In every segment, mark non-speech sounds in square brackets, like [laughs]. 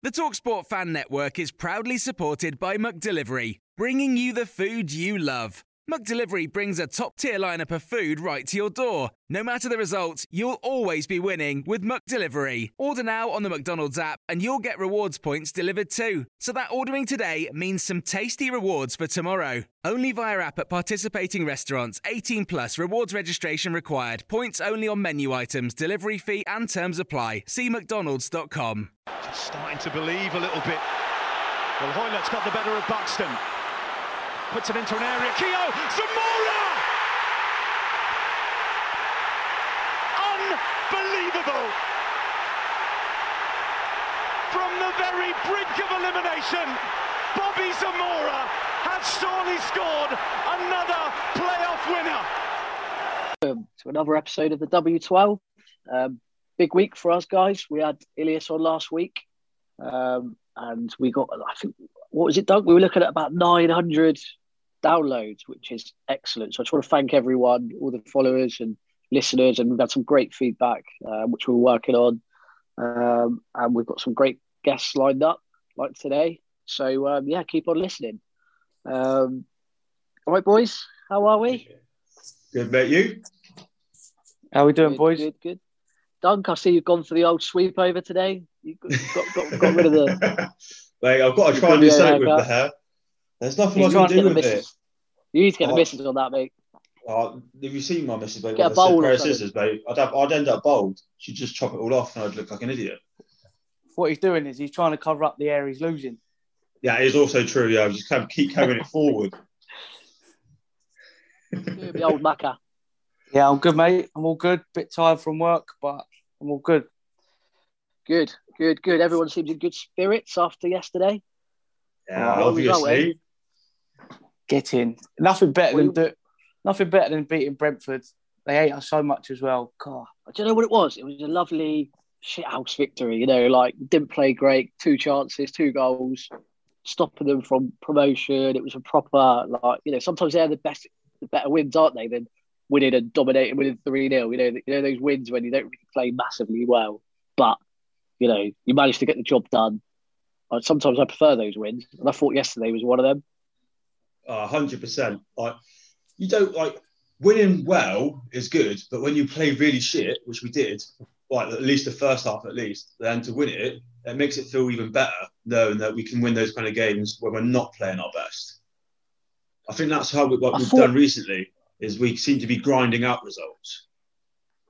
The Talksport Fan Network is proudly supported by McDelivery, bringing you the food you love. McDelivery brings a top-tier lineup of food right to your door. No matter the result, you'll always be winning with McDelivery. Order now on the McDonald's app and you'll get rewards points delivered too. So that ordering today means some tasty rewards for tomorrow. Only via app at participating restaurants. 18 plus rewards registration required. Points only on menu items, delivery fee and terms apply. See mcdonalds.com. just starting to believe a little bit. Well, Hoilett's got the better of Buxton. Puts it into an area. Keogh, Zamora! Unbelievable! From the very brink of elimination, Bobby Zamora has surely scored another playoff winner. to another episode of the W12. Um, big week for us guys. We had Ilias on last week, um, and we got I think what was it, Doug? We were looking at about 900 downloads, which is excellent. So I just want to thank everyone, all the followers and listeners, and we've had some great feedback, uh, which we're working on, um, and we've got some great guests lined up like today. So um, yeah, keep on listening. Um, all right, boys, how are we? Good, mate. You? How are we doing, Good, boys? Good, good. Dunk, I see you've gone for the old sweep over today. You got, got, got, got rid of the. [laughs] Mate, I've got to try and do something with the hair. There's nothing You I can to do get the with it. You need to get the Oh. missus on that, mate. Uh, have you seen my missus, mate? Get a with bowl or pair of scissors, mate. I'd, have, I'd end up bald. She'd just chop it all off and I'd look like an idiot. What he's doing is he's trying to cover up the air he's losing. Yeah, it is also true. Yeah, I just kind of keep carrying it [laughs] forward. The old Macca. Yeah, I'm good, mate. I'm all good. Bit tired from work, but I'm all good. Good, good, good. Everyone seems in good spirits after yesterday. Yeah, Oh, we go, obviously. Get in. Nothing better Well, than do, nothing better than beating Brentford. They hate us so much as well. God. I Do you know what it was? It was a lovely shithouse victory. You know, like didn't play great, two chances, two goals, stopping them from promotion. It was a proper like you know. Sometimes they're the best, the better wins, aren't they? Than winning and dominating, winning three 0 You know, you know those wins when you don't really play massively well, but you know you manage to get the job done. Sometimes I prefer those wins, and I thought yesterday was one of them. A hundred percent. Like you don't like winning well is good, but when you play really shit, which we did, like at least the first half at least, then to win it, it makes it feel even better knowing that we can win those kind of games when we're not playing our best. I think that's how we, what I we've thought- done recently is we seem to be grinding out results.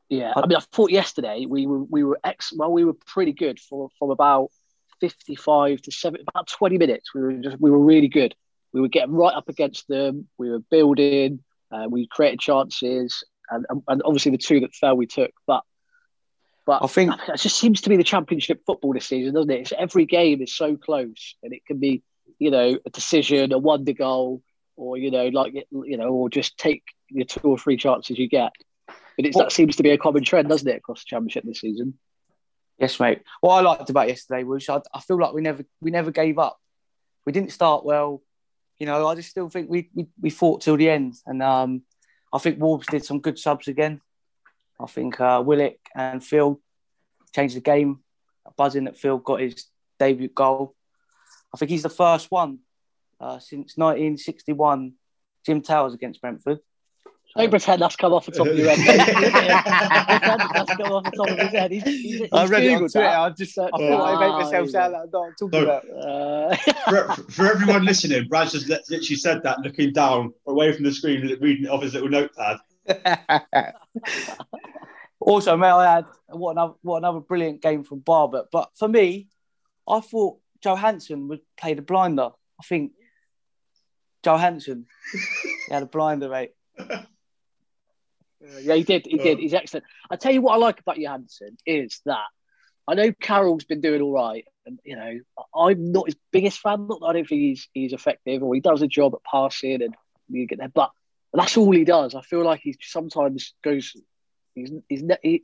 Yeah, I mean, I thought yesterday we were we were ex well, we were pretty good for from about fifty five to seven, about twenty minutes. We were just we were really good. We were getting right up against them. We were building. Uh, we created chances, and, and obviously the two that fell we took. But but I think- [sighs] it just seems to be the championship football this season, doesn't it? It's, every game is so close, and it can be you know a decision, a wonder goal, or you know like you know, or just take your two or three chances you get. But it's, that seems to be a common trend, doesn't it, across the championship this season? Yes, mate. What I liked about yesterday was I, I feel like we never we never gave up. We didn't start well. You know, I just still think we we, we fought till the end, and um, I think Wolves did some good subs again. I think uh, Willock and Field changed the game. Buzzing that Field got his debut goal. I think he's the first one uh, since 1961. Jim Towers against Brentford. Don't pretend that's come off the top of your head. [laughs] that's come off the top of his head. He's, he's, he's I read it on Twitter. that. I just I Oh, thought I made myself yeah. sound like I know what I'm talking No. about. Uh, for, for everyone listening, Brad's just literally said that looking down away from the screen, reading it off his little notepad. [laughs] also, may I add, what another, what another brilliant game from Barbet. But for me, I thought Johansen would play the blinder. I think Johansen he had a blinder, mate. [laughs] Uh, yeah, he did. He did. Oh. He's excellent. I tell you what I like about Johansen is that I know Carroll's been doing all right, and you know I'm not his biggest fan. Not that I don't think he's he's effective or he does a job at passing and you get there, but that's all he does. I feel like he sometimes goes he's, he's he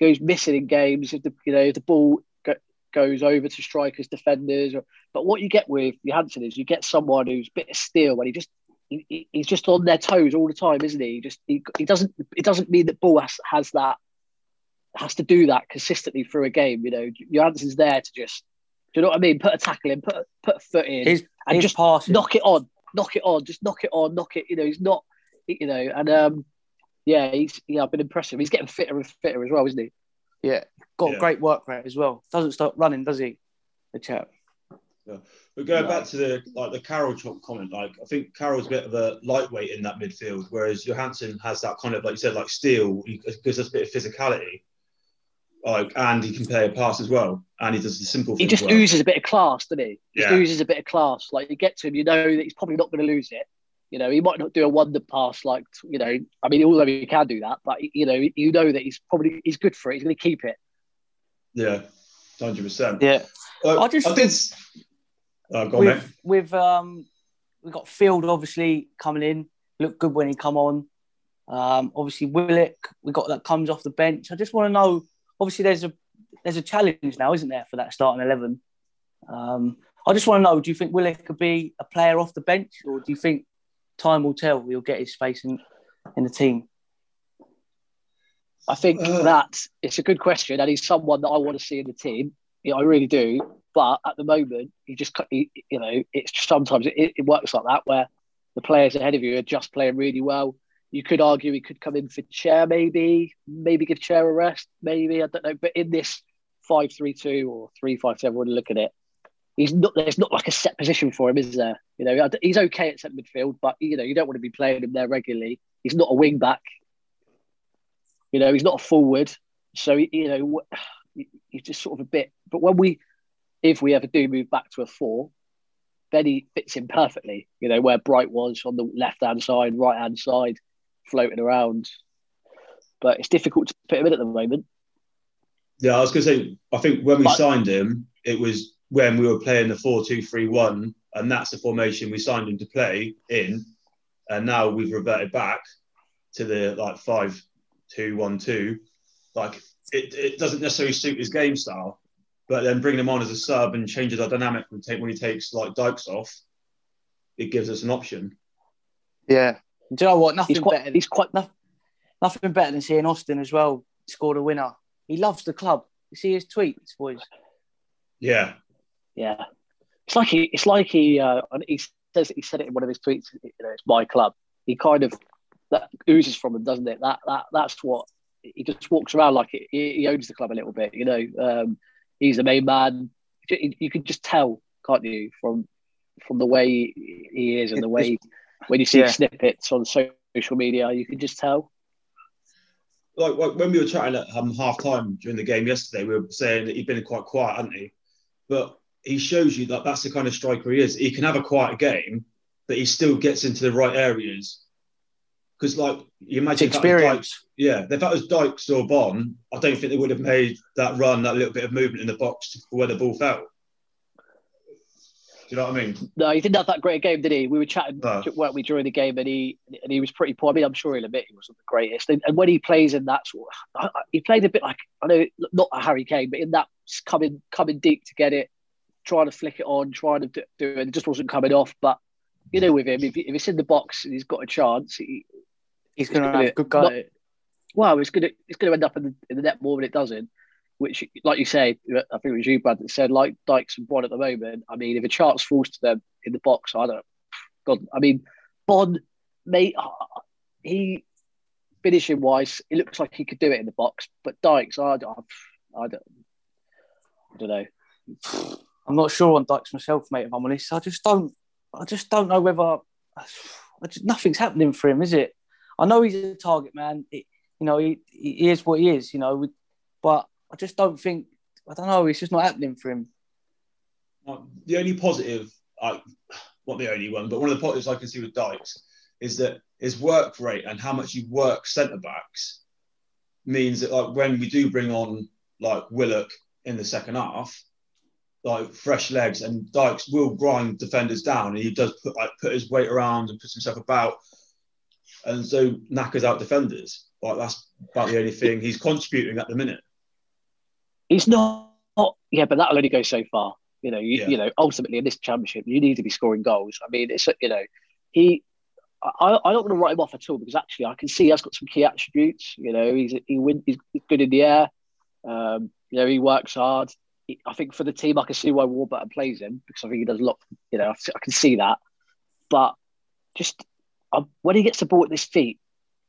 goes missing in games if the you know if the ball go, goes over to strikers, defenders. Or, but what you get with Johansen is you get someone who's a bit of steel when he just he, he's just on their toes all the time, isn't he? he just he, he doesn't it doesn't mean that ball has, has that has to do that consistently through a game. You know, Johansen's there to just do you know what I mean? Put a tackle in, put a, put a foot in, His, and his just passing. knock it on, knock it on, just knock it on, knock it. You know, he's not, you know, and um, yeah, he's yeah, I've been impressed. with him. He's getting fitter and fitter as well, isn't he? Yeah, got Yeah. great work rate as well. Doesn't stop running, does he? The chap. But going back to the like the Carroll chop comment, like I think Carroll's a bit of a lightweight in that midfield, whereas Johansen has that kind of like you said, like steel. He gives us a bit of physicality, like and he can play a pass as well, and he does the simple. He just well. oozes a bit of class, doesn't he? Just Yeah. oozes a bit of class. Like you get to him, you know that he's probably not going to lose it. You know, he might not do a wonder pass like you know. I mean, although he can do that, but you know, you know that he's probably he's good for it. He's going to keep it. Yeah, hundred percent. Yeah. Uh, I just I did. Uh, go on, with with um we got Field obviously coming in, looked good when he come on. Um, obviously Willock, we got that comes off the bench. I just want to know. Obviously, there's a there's a challenge now, isn't there, for that starting eleven? Um, I just want to know. Do you think Willock could be a player off the bench, or do you think time will tell? He'll get his space in in the team. I think Uh. that it's a good question, and he's someone that I want to see in the team. Yeah, I really do. But at the moment, he just, you know, it's sometimes it, it works like that where the players ahead of you are just playing really well. You could argue he could come in for Chair, maybe, maybe give Chair a rest, maybe I don't know. But in this five-three-two or three-five-seven, when you look at it, he's not. There's not like a set position for him, is there? You know, he's okay at centre midfield, but you know, you don't want to be playing him there regularly. He's not a wing back. You know, he's not a forward, so you know [sighs] he's just sort of a bit. But when we, if we ever do move back to a four, then he fits in perfectly. You know, where Bright was on the left hand side, right hand side, floating around. But it's difficult to put him in at the moment. Yeah, I was going to say, I think when we But- signed him, it was when we were playing the 4 2 3 1, and that's the formation we signed him to play in. And now we've reverted back to the like 5 2 1 2. Like, it, it doesn't necessarily suit his game style, but then bringing him on as a sub and changes our dynamic when, take, when he takes like Dykes off, it gives us an option. Yeah. Do you know what? Nothing He's quite. better. He's quite. nothing, nothing better than seeing Austin as well scored a winner. He loves the club. You see his tweets, boys. Yeah. Yeah, it's like he. It's like he. Uh, he says he said it in one of his tweets. You know, it's my club. He kind of that oozes from him, doesn't it? That that that's what he just walks around like it. He, he owns the club a little bit. You know, um, he's the main man. You, you can just tell, can't you, from from the way he, he is and the way when you see Yeah. snippets on social media, you can just tell. like, like when we were chatting at um, half time during the game yesterday, we were saying that he'd been quite quiet, hadn't he? But he shows you that that's the kind of striker he is. He can have a quiet game, but he still gets into the right areas. Because, like, you It's imagine if that was experience. Dykes, yeah, if that was Dykes or Bonne, I don't think they would have made that run, that little bit of movement in the box where the ball fell. Do you know what I mean? No, he didn't have that great game, did he? We were chatting, No. weren't we, during the game, and he and he was pretty poor. I mean, I'm sure he'll admit he wasn't the greatest. And, and when he plays in that sort, of, I- I- he played a bit like I know not a Harry Kane, but in that coming coming deep to get it, trying to flick it on, trying to do do it, it just wasn't coming off. But you know, with him, if, he, if it's in the box and he's got a chance, he, He's going to gonna have a good go. not- at it. well, it's gonna it's gonna end up in the, in the net more than it doesn't. Which, like you say, I think it was you, Brad, that said, like Dykes and Bonne at the moment. I mean, if a chance falls to them in the box, I don't. God, I mean, Bonne, mate, he finishing wise, it looks like he could do it in the box, but Dykes, I, don't- I don't, I don't know. I'm not sure on Dykes myself, mate. If I'm honest, I just don't. I just don't know whether. [sighs] I just, nothing's happening for him, is it? I know he's a target man. It, you know, he, he is what he is. You know, but I just don't think. I don't know. It's just not happening for him. the only positive, I, not the only one, but one of the positives I can see with Dykes is that his work rate and how much he works centre backs means that like when we do bring on like Willock in the second half, like fresh legs and Dykes will grind defenders down and he does put like put his weight around and puts himself about and so knackers out defenders. Like that's about the only thing he's contributing at the minute. He's not, yeah, but that'll only go so far. You know, you, Yeah. you know, ultimately in this championship, you need to be scoring goals. I mean, it's you know, he. I, I don't want to write him off at all because actually I can see he has got some key attributes. You know, he's he win, he's good in the air. Um, you know, he works hard. He- I think for the team, I can see why Warburton plays him because I think he does a lot. You know, I can see that. But just uh, when he gets the ball at his feet,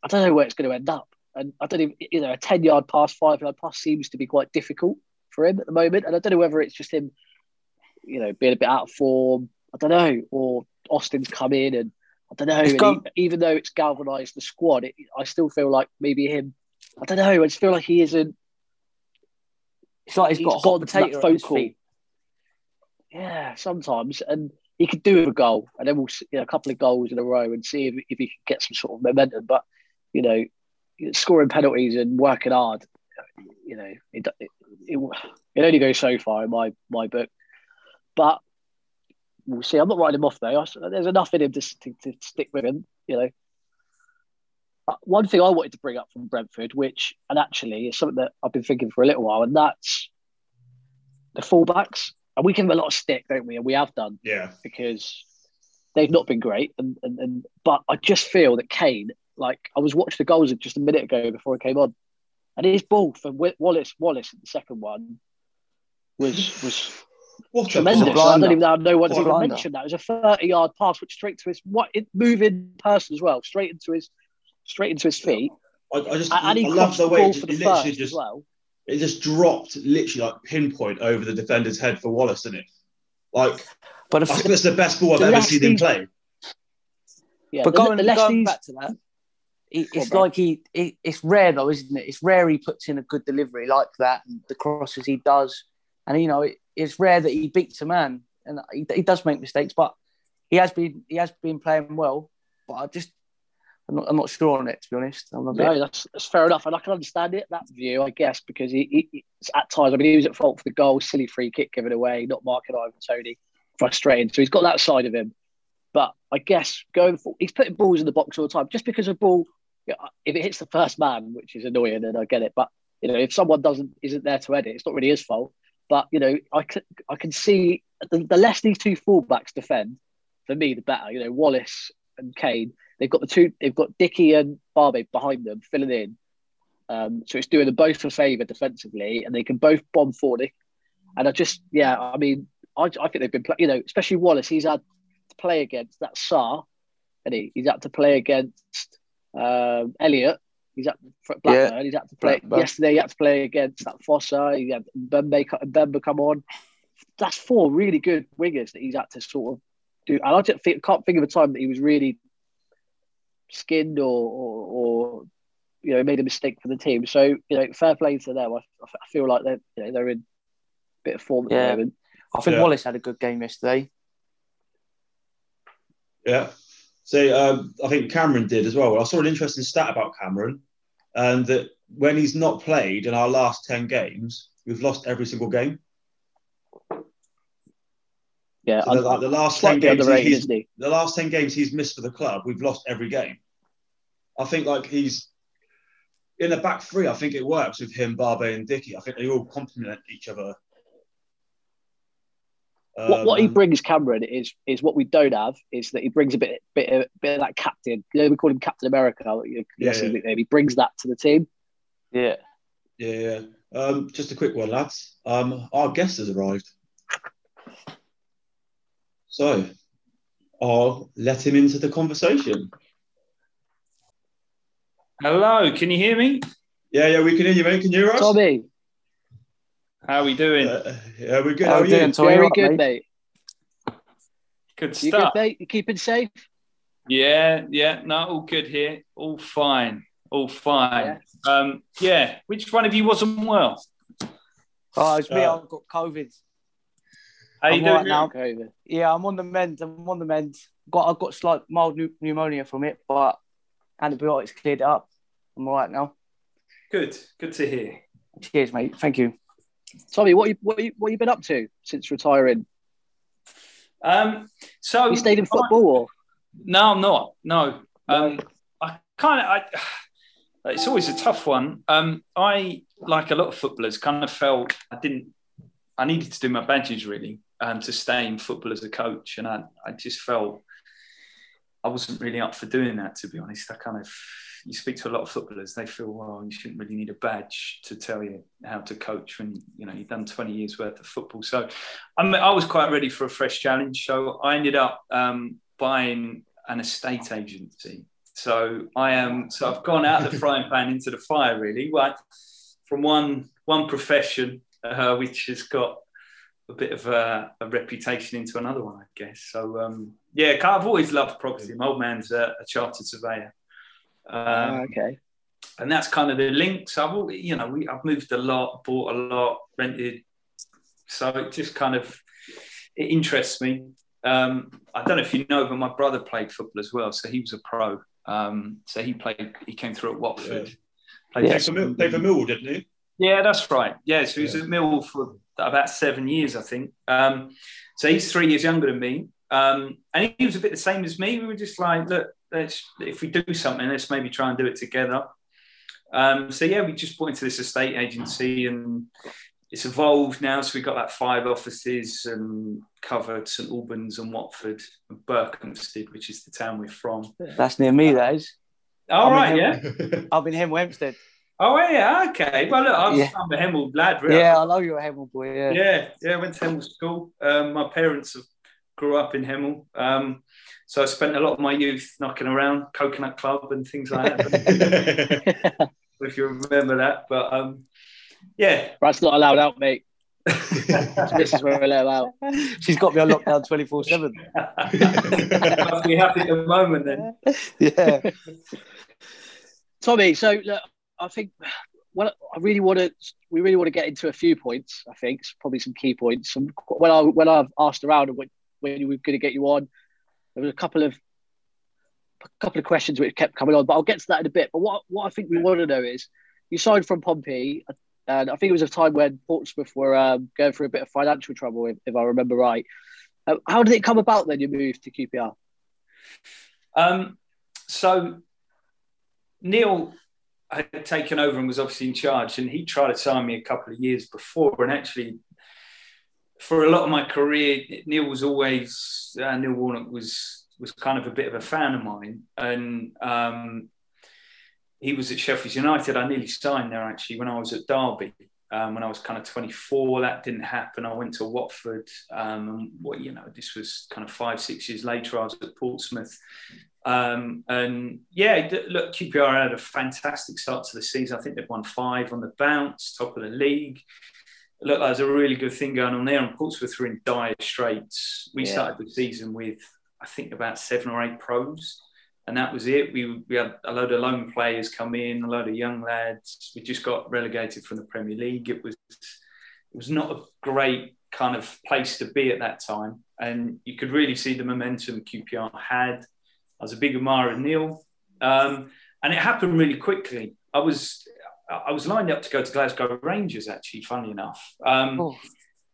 I don't know where it's going to end up. And I don't even, you know, a 10 yard pass, five yard pass seems to be quite difficult for him at the moment. And I don't know whether it's just him, you know, being a bit out of form. I don't know. Or Austin's come in and I don't know. He- even though it's galvanised the squad, it, I still feel like maybe him, I don't know. I just feel like he isn't. It's like he's He's got a hot potato that at his feet. Yeah, sometimes. And he could do with a goal. And then we'll see you know, a couple of goals in a row and see if, if he can get some sort of momentum. But, you know, scoring penalties and working hard, you know, it, it, it, it only goes so far in my, my book. But we'll see. I'm not writing him off, though. There's enough in him to, to, to stick with him, you know. Uh, One thing I wanted to bring up from Brentford, which, and actually is something that I've been thinking for a little while, and that's the fullbacks. And we give them a lot of stick, don't we? And we have done Yeah. because they've not been great. And, and, and but I just feel that Kane, like I was watching the goals just a minute ago before I came on, and his ball for Wallace Wallace in the second one was was [laughs] What tremendous. pass. I don't even know, know why What to even blinder. mention that. It was a thirty yard pass, which straight to his what it moving person as well, straight into his straight into his feet, I, I just and, and he I love the the way ball it, for it the literally first just as well. It just dropped literally like pinpoint over the defender's head for Wallace, didn't it? Like But I the, think that's the best ball I've ever seen him play. Yeah, but the, going, the going Leicesters- back to that, it, Go on, it's like he, it, it's rare though, isn't it? It's rare he puts in a good delivery like that, and the crosses he does, and you know, it, it's rare that he beats a man, and he, he does make mistakes, but he has been, he has been playing well. But I just, I'm not, I'm not sure on it to be honest. I'm a bit, No, that's, that's fair enough, and I can understand it that view, I guess, because he, he he's- at times, I mean, he was at fault for the goal, silly free kick given away, not marking Ivan Toney, frustrating. So he's got that side of him. But I guess going for, he's putting balls in the box all the time, just because a ball, yeah, if it hits the first man, which is annoying, and I get it, but you know, if someone doesn't isn't there to edit, it's not really his fault. But you know, I can I can see the, the less these two fullbacks defend, for me, the better. You know, Wallace and Kane, they've got the two, they've got Dickie and Barbet behind them filling in. Um, so it's doing them both a favour defensively, and they can both bomb forward. And I just, yeah, I mean, I, I think they've been, play, you know, especially Wallace. He's had to play against that Sarr, and he, he's had to play against um, Elliott. He's at Blackburn. He's had to play Blackburn. yesterday. He had to play against that Fosu. He had Mbeumo, Mbeumo come on. That's four really good wingers that he's had to sort of do. And I just think, can't think of a time that he was really skinned or, or, or you know made a mistake for the team. So you know, fair play to them. I, I feel like they're you know they're in a bit of form at Yeah. the moment. I think Yeah. Wallace had a good game yesterday. Yeah. So um, I think Cameron did as well. I saw an interesting stat about Cameron, and that when he's not played in our last ten games, we've lost every single game. Yeah, So the, like, the last ten slightly games, underrated, he's, isn't he? the last ten games he's missed for the club, we've lost every game. I think like he's in the back three. I think it works with him, Barbet, and Dickie. I think they all complement each other. what, what he Um, brings, Cameron, is is what we don't have. Is that he brings a bit bit of, bit of that captain. You know, we call him Captain America. You know, Yeah, yeah. nickname. He brings that to the team. Yeah. Yeah, yeah. Um, just a quick one, lads. Um, our guest has arrived. So I'll let him into the conversation. Hello, can you hear me? Yeah, yeah, we can hear you, mate. Can you hear us? Tommy, How are we doing? Uh, yeah, we're good. How How are we doing, you? Tommy? very alright, good, mate? mate. Good You stuff. good, mate? You keeping safe? Yeah, yeah, no, all good here. All fine. All fine. Um, yeah, which one of you wasn't well? Oh, it's me. Uh, I've got COVID. How you I'm doing now. COVID. Yeah, I'm on the mend. I'm on the mend. Got I've got slight mild pneu- pneumonia from it, but antibiotics cleared it up. I'm all right now. Good. Good to hear. Cheers, mate. Thank you. Tommy, what you what you what you been up to since retiring? Um, so You stayed in football, or No, I'm not. No. Um, I kind of. I, it's always a tough one. Um, I, like a lot of footballers, kind of felt I didn't. I needed to do my badges really um, to stay in football as a coach, and I, I just felt I wasn't really up for doing that. To be honest, I kind of. You speak to a lot of footballers, they feel, well, you shouldn't really need a badge to tell you how to coach when you know you've done 20 years worth of football. So, I, mean, I was quite ready for a fresh challenge. So I ended up um, buying an estate agency. So I am. So I've gone out of the frying pan into the fire, really. From one one profession, uh, which has got a bit of a, a, reputation, into another one, I guess. So um, yeah, I've always loved property. My old man's a, a chartered surveyor. Um, Ah, okay. and that's kind of the link. So I've, al- you know, we, I've moved a lot, bought a lot, rented. So it just kind of it interests me. Um, I don't know if you know, but my brother played football as well, so he was a pro. Um, so he played. He came through at Watford. Played Played for, Mill, played for Millwall, didn't he? Yeah, that's right. Yeah, so he was at Mill for about seven years, I think. Um, so he's three years younger than me. Um, and he was a bit the same as me. We were just like, look, let's if we do something, let's maybe try and do it together. Um, so yeah, we just bought into this estate agency and it's evolved now. So we've got like five offices and covered St Albans and Watford and Berkhamsted, which is the town we're from. That's near me, that is. All I'm right, Hem- yeah. [laughs] I'm in Hemel Hempstead. Oh yeah, okay. Well, look, I'm, Yeah. I'm a Hemel lad, really. Yeah, I know you're a Hemel boy. Yeah. Yeah, yeah, I went to Hemel School. Um, my parents have, grew up in Hemel. Um, so I spent a lot of my youth knocking around Coconut Club and things like that. [laughs] if you remember that. But um, yeah. That's not allowed out, mate. [laughs] this is where we're allowed out. She's got me on lockdown 24 7. Must be happy at the moment then. [laughs] Yeah. Tommy, so look, I think well, I really want to. We really want to get into a few points. I think probably some key points. Some, when I when I've asked around when, when we were going to get you on, there was a couple of a couple of questions which kept coming on, but I'll get to that in a bit. But what what I think we want to know is, you signed from Pompey, and I think it was a time when Portsmouth were um, going through a bit of financial trouble, if, if I remember right. Uh, how did it come about then? You moved to QPR. Um, so Neil had taken over and was obviously in charge, and he tried to sign me a couple of years before. And actually, for a lot of my career, Neil was always uh, Neil Warnock was was kind of a bit of a fan of mine, and um, he was at Sheffield United. I nearly signed there actually when I was at Derby. Um, when I was kind of 24, that didn't happen. I went to Watford. Um, and what you know, this was kind of five, six years later. I was at Portsmouth, um, and yeah, look, QPR had a fantastic start to the season. I think they've won five on the bounce, top of the league. Look, there's a really good thing going on there. And Portsmouth were in dire straits. We Yeah. started the season with, I think, about seven or eight pros and that was it. We, we had a load of lone players come in, a load of young lads. We just got relegated from the Premier League. It was it was not a great kind of place to be at that time, and you could really see the momentum QPR had. I was a big admirer of Neil, um, and it happened really quickly. I was I was lined up to go to Glasgow Rangers actually, funny enough. Um, Oh.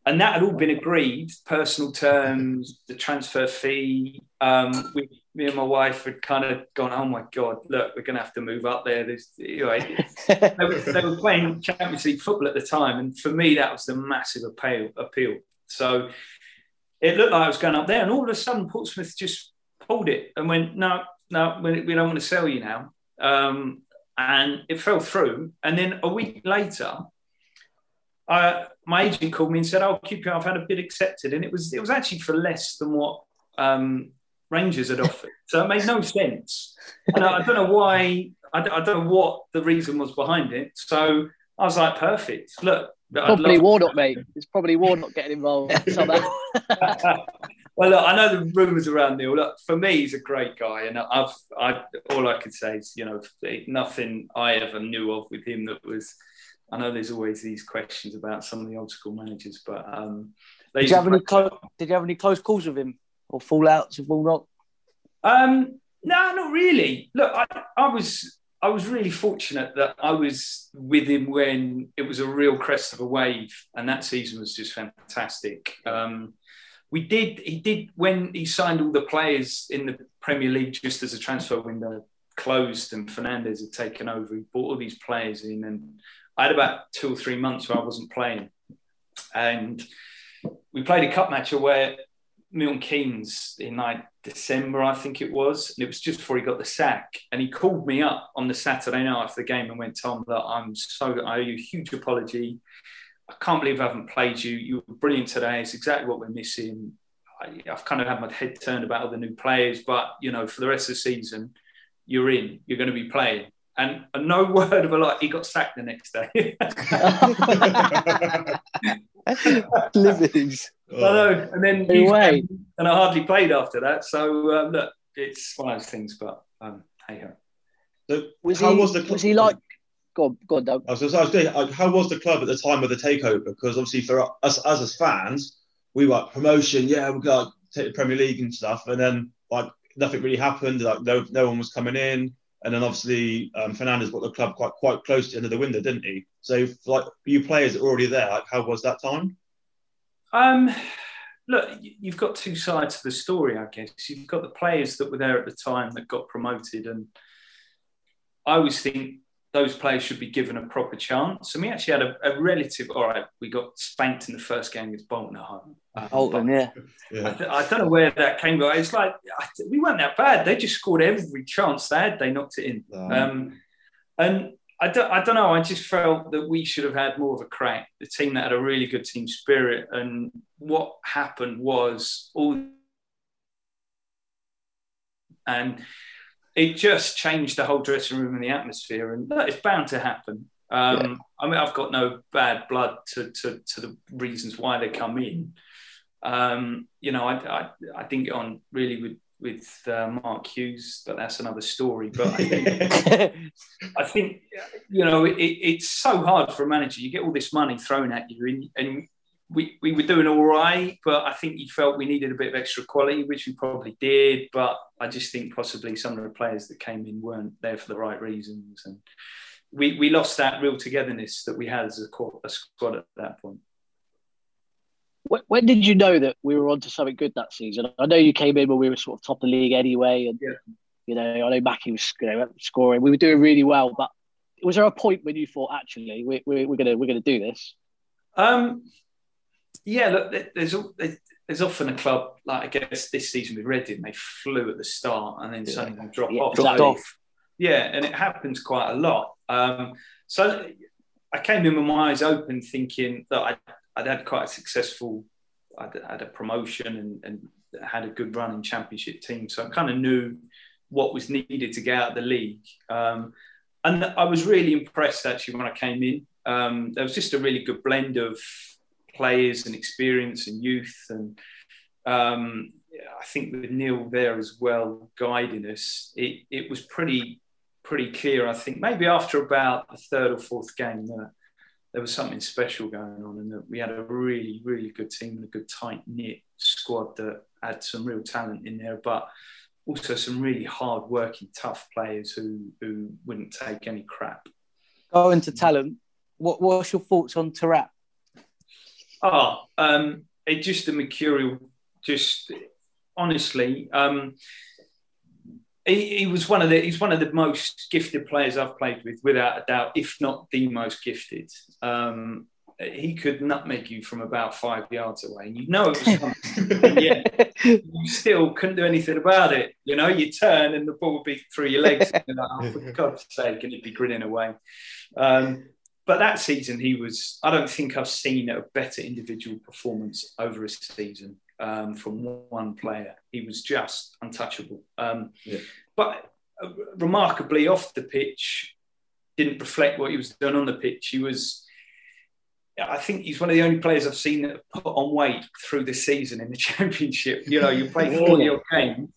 And that had all been agreed, personal terms, the transfer fee. Um, we, me and my wife had kind of gone, oh my god, look, we're going to have to move up there. There's, you know, [laughs] they, were, they were playing Champions League football at the time, and for me, that was the massive appeal. appeal. So it looked like I was going up there, and all of a sudden, Portsmouth just pulled it and went, no, no, we we don't want to sell you now. Um, and it fell through. And then a week later, uh, my agent called me and said, "Oh, QPR, I've had a bid accepted," and it was it was actually for less than what um, Rangers had offered, so it made no sense. And I, I don't know why. I, don't- I don't know what the reason was behind it. So I was like, "Perfect. Look, Probably Warnock, mate. It's probably Warnock getting involved. [laughs] [laughs] well, look, I know the rumours around Neil. Look, for me, he's a great guy, and I've, I, all I could say is, you know, nothing I ever knew of with him that was. I know there's always these questions about some of the old school managers, but um, Did you have any close? Did you have any close calls with him or fallouts of all not? Um, no, not really. Look, I, I was I was really fortunate that I was with him when it was a real crest of a wave, and that season was just fantastic. Um, we did he did when he signed all the players in the Premier League just as a transfer window closed and Fernandes had taken over. He brought all these players in, and I had about two or three months where I wasn't playing, and we played a cup match where Milton Keynes in like December, I think it was, and it was just before he got the sack. And he called me up on the Saturday night after the game and went, "Tom, that I'm so I owe you a huge apology. I can't believe I haven't played you. You were brilliant today. It's exactly what we're missing. I, have kind of had my head turned about all the new players, but you know, for the rest of the season, you're in. You're going to be playing." And, and no [laughs] word of a lie, he got sacked the next day. [laughs] Livings. I know. And then No you way. and I hardly played after that. So um, look, it's one of those things. But um, hey ho. So Was how he? was the club? was he like? Go on, go on, Doug. I was, I was doing, like, how was the club at the time of the takeover? Because obviously for us, us as fans, we were like, promotion, yeah, we got take the Premier League and stuff, and then like nothing really happened. Like no, no one was coming in, and then obviously um, Fernandes brought the club quite quite close to the end of the window, didn't he? So like you players were already there, like how was that time? Um, look, you've got two sides to the story, I guess. You've got the players that were there at the time that got promoted, and I always think those players should be given a proper chance. And we actually had a, a relative. All right, we got spanked in the first game against Bolton at home. Bolton, yeah. I, th- I don't know where that came from. It's like I th- we weren't that bad. They just scored every chance they had. They knocked it in. Um, and I don't, I don't know. I just felt that we should have had more of a crack. The team that had a really good team spirit. And what happened was all, and it just changed the whole dressing room and the atmosphere. And that is bound to happen. Um, I mean, I've got no bad blood to, to, to the reasons why they come in. Um, you know, I, I, I didn't get on really with with uh, Mark Hughes, but that's another story. But I think, [laughs] I think you know, it, it's so hard for a manager. You get all this money thrown at you, and, and we, we were doing all right, but I think you felt we needed a bit of extra quality, which we probably did. But I just think possibly some of the players that came in weren't there for the right reasons, and we, we lost that real togetherness that we had as a, co- a squad at that point. When, did you know that we were onto something good that season? I know you came in when we were sort of top of the league anyway, and you know I know Mackie was you know, scoring. We were doing really well, but was there a point when you thought actually we, we, we're gonna we're gonna do this? Um, yeah, look, there's there's often a club like I guess this season with Reading, they flew at the start and then suddenly they drop Yeah, off. dropped So- off. Yeah, and it happens quite a lot. Um, so I came in with my eyes open, thinking that I'd, I'd had quite a successful, I'd had a promotion and, and had a good run in championship team. So I kind of knew what was needed to get out of the league. Um, and I was really impressed actually when I came in. Um, there was just a really good blend of players and experience and youth. And um, I think with Neil there as well guiding us, it, it was pretty pretty clear. I think maybe after about the third or fourth game that there was something special going on, and that we had a really really good team and a good tight knit squad that had some real talent in there, but also some really hard working, tough players who who wouldn't take any crap. Going to talent, what what's your thoughts on Taarabt? Oh, um, it just a mercurial. Just honestly, um, he, he was one of the he's one of the most gifted players I've played with, without a doubt, if not the most gifted. Um, he could nutmeg you from about five yards away, and you know it was [laughs] coming. yet you still couldn't do anything about it. You know, you turn and the ball would be through your legs. And you're like, oh, for [laughs] God's sake, and he'd be grinning away. Um, but that season, he was, I don't think I've seen a better individual performance over a season um, from one player. He was just untouchable. Um, But uh, remarkably, off the pitch, didn't reflect what he was doing on the pitch. He was, I think he's one of the only players I've seen that put on weight through the season in the [laughs] championship. You know, you play 40 your games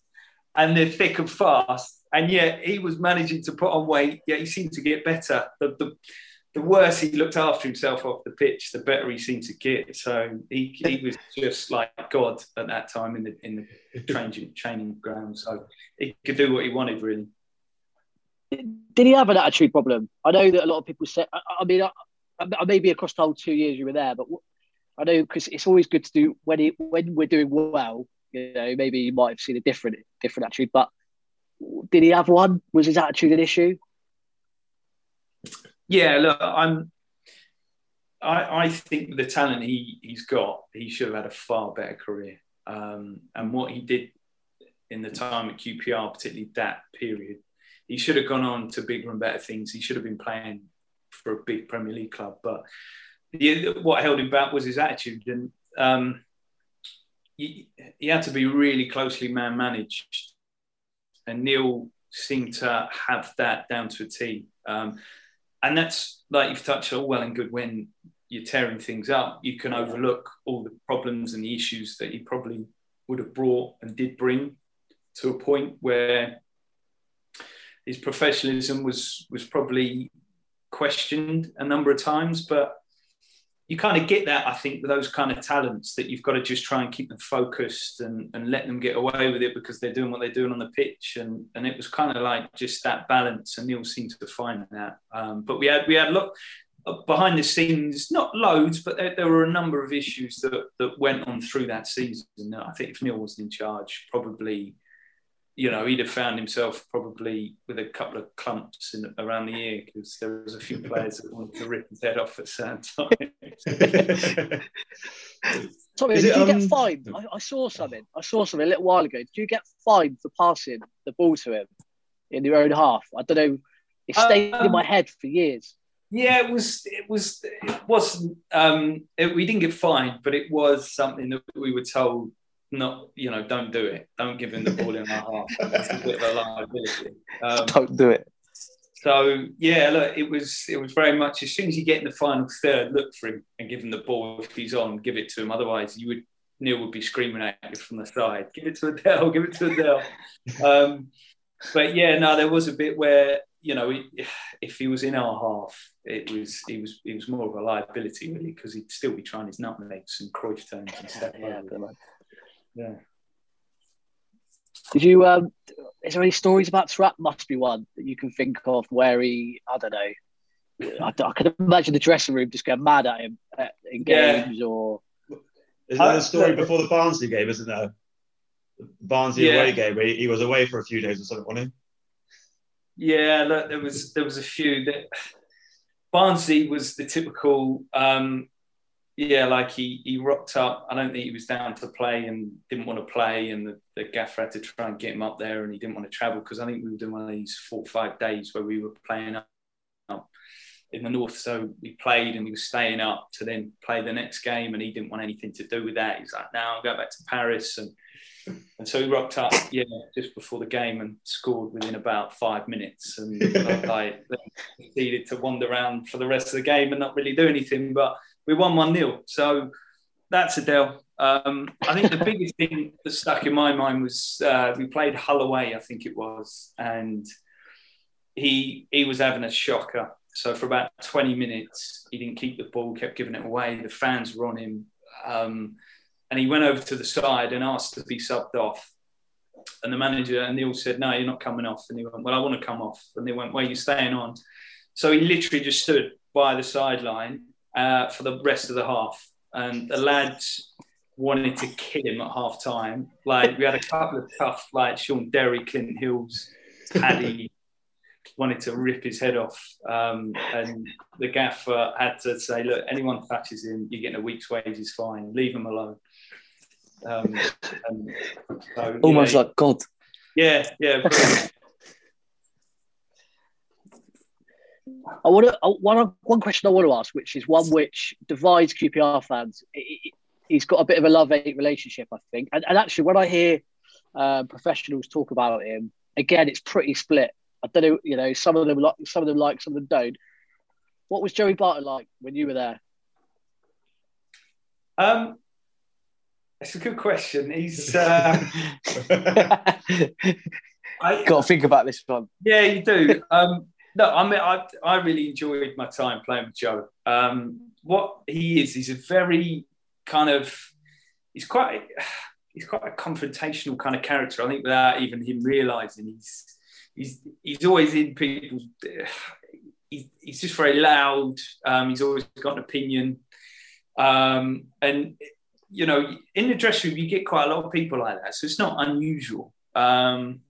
and they're thick and fast. And yet he was managing to put on weight, yet he seemed to get better. The, the, the worse he looked after himself off the pitch, the better he seemed to get. So he, he was just like God at that time in the in the training training ground. So he could do what he wanted, really. Did he have an attitude problem? I know that a lot of people say. I, I mean, I, I maybe across the whole two years you were there, but I know because it's always good to do when it, when we're doing well. You know, maybe you might have seen a different different attitude, but did he have one? Was his attitude an issue? Yeah, look, I'm. I, I think the talent he he's got, he should have had a far better career. Um, and what he did in the time at QPR, particularly that period, he should have gone on to bigger and better things. He should have been playing for a big Premier League club, but what held him back was his attitude, and um, he, he had to be really closely man managed. And Neil seemed to have that down to a T. Um, and that's like you've touched all well and good when you're tearing things up, you can overlook all the problems and the issues that you probably would have brought and did bring to a point where his professionalism was was probably questioned a number of times, but you kind of get that, I think, with those kind of talents that you've got to just try and keep them focused and, and let them get away with it because they're doing what they're doing on the pitch. And, and it was kind of like just that balance. And Neil seemed to find that. Um, but we had, we had look behind the scenes, not loads, but there, there, were a number of issues that, that went on through that season. I think if Neil wasn't in charge, probably you know, he'd have found himself probably with a couple of clumps in, around the ear because there was a few [laughs] players that wanted to rip his head off at certain [laughs] times. Tommy, did it, you um... get fined? I, I, saw something. I saw something a little while ago. Did you get fined for passing the ball to him in your own half? I don't know. It stayed um, in my head for years. Yeah, it was. It was. It was. Um, it, we didn't get fined, but it was something that we were told not you know don't do it. Don't give him the ball in our [laughs] half. That's a bit of a liability. Um, don't do it. So yeah look it was it was very much as soon as you get in the final third look for him and give him the ball. If he's on give it to him. Otherwise you would Neil would be screaming at you from the side. Give it to Adel give it to Adel [laughs] um, but yeah no there was a bit where you know if he was in our half it was he was he was more of a liability really because he'd still be trying his nutmegs and Cruyff turns and stuff yeah, yeah. Did you? Um, is there any stories about Trap? Must be one that you can think of where he. I don't know. I, I can imagine the dressing room just going mad at him at, in games yeah. or. Is there a story before the Barnsley game, isn't there? Barnsley yeah. away game he, he, was away for a few days or something, wasn't he? Yeah, look, there was there was a few that Barnsley was the typical um, yeah, like he he rocked up. I don't think he was down to play and didn't want to play, and the, the gaffer had to try and get him up there, and he didn't want to travel because I think we were doing one of these four or five days where we were playing up, in the north. So we played and we were staying up to then play the next game, and he didn't want anything to do with that. He's like, "Now I'll go back to Paris," and and so he rocked up, yeah, just before the game and scored within about five minutes, and [laughs] I proceeded to wander around for the rest of the game and not really do anything, but we won 1 0. So that's Adel. Um, I think the [laughs] biggest thing that stuck in my mind was uh, we played Hull away, I think it was, and he he was having a shocker. So for about 20 minutes, he didn't keep the ball, kept giving it away. The fans were on him. Um, and he went over to the side and asked to be subbed off. And the manager and Neil said, No, you're not coming off. And he went, Well, I want to come off. And they went, Well, you're staying on. So he literally just stood by the sideline uh, for the rest of the half. And the lads wanted to kill him at half time. Like we had a couple of tough, like Shaun Derry, Clint Hills, Paddy [laughs] wanted to rip his head off. Um, and the gaffer had to say, look, anyone touches him, you're getting a week's wages fine. Leave him alone. Um, so, Almost yeah, like God. Yeah, yeah. I want to one one question I want to ask, which is one which divides QPR fans. he's got a bit of a love hate relationship, I think. And, and actually, when I hear uh, professionals talk about him, again, it's pretty split. I don't know, you know, some of them like, some of them like, some of them don't. What was Joey Barton like when you were there? Um, it's a good question. He's. Uh, [laughs] [laughs] I got to think about this one. Yeah, you do. Um, no, I mean, I, I really enjoyed my time playing with Joe. Um, what he is, he's a very kind of, he's quite, he's quite a confrontational kind of character. I think without even him realizing, he's, he's, he's always in people's. [sighs] He's, he's just very loud. Um, he's always got an opinion, um, and you know, in the dressing room, you get quite a lot of people like that, so it's not unusual. Um,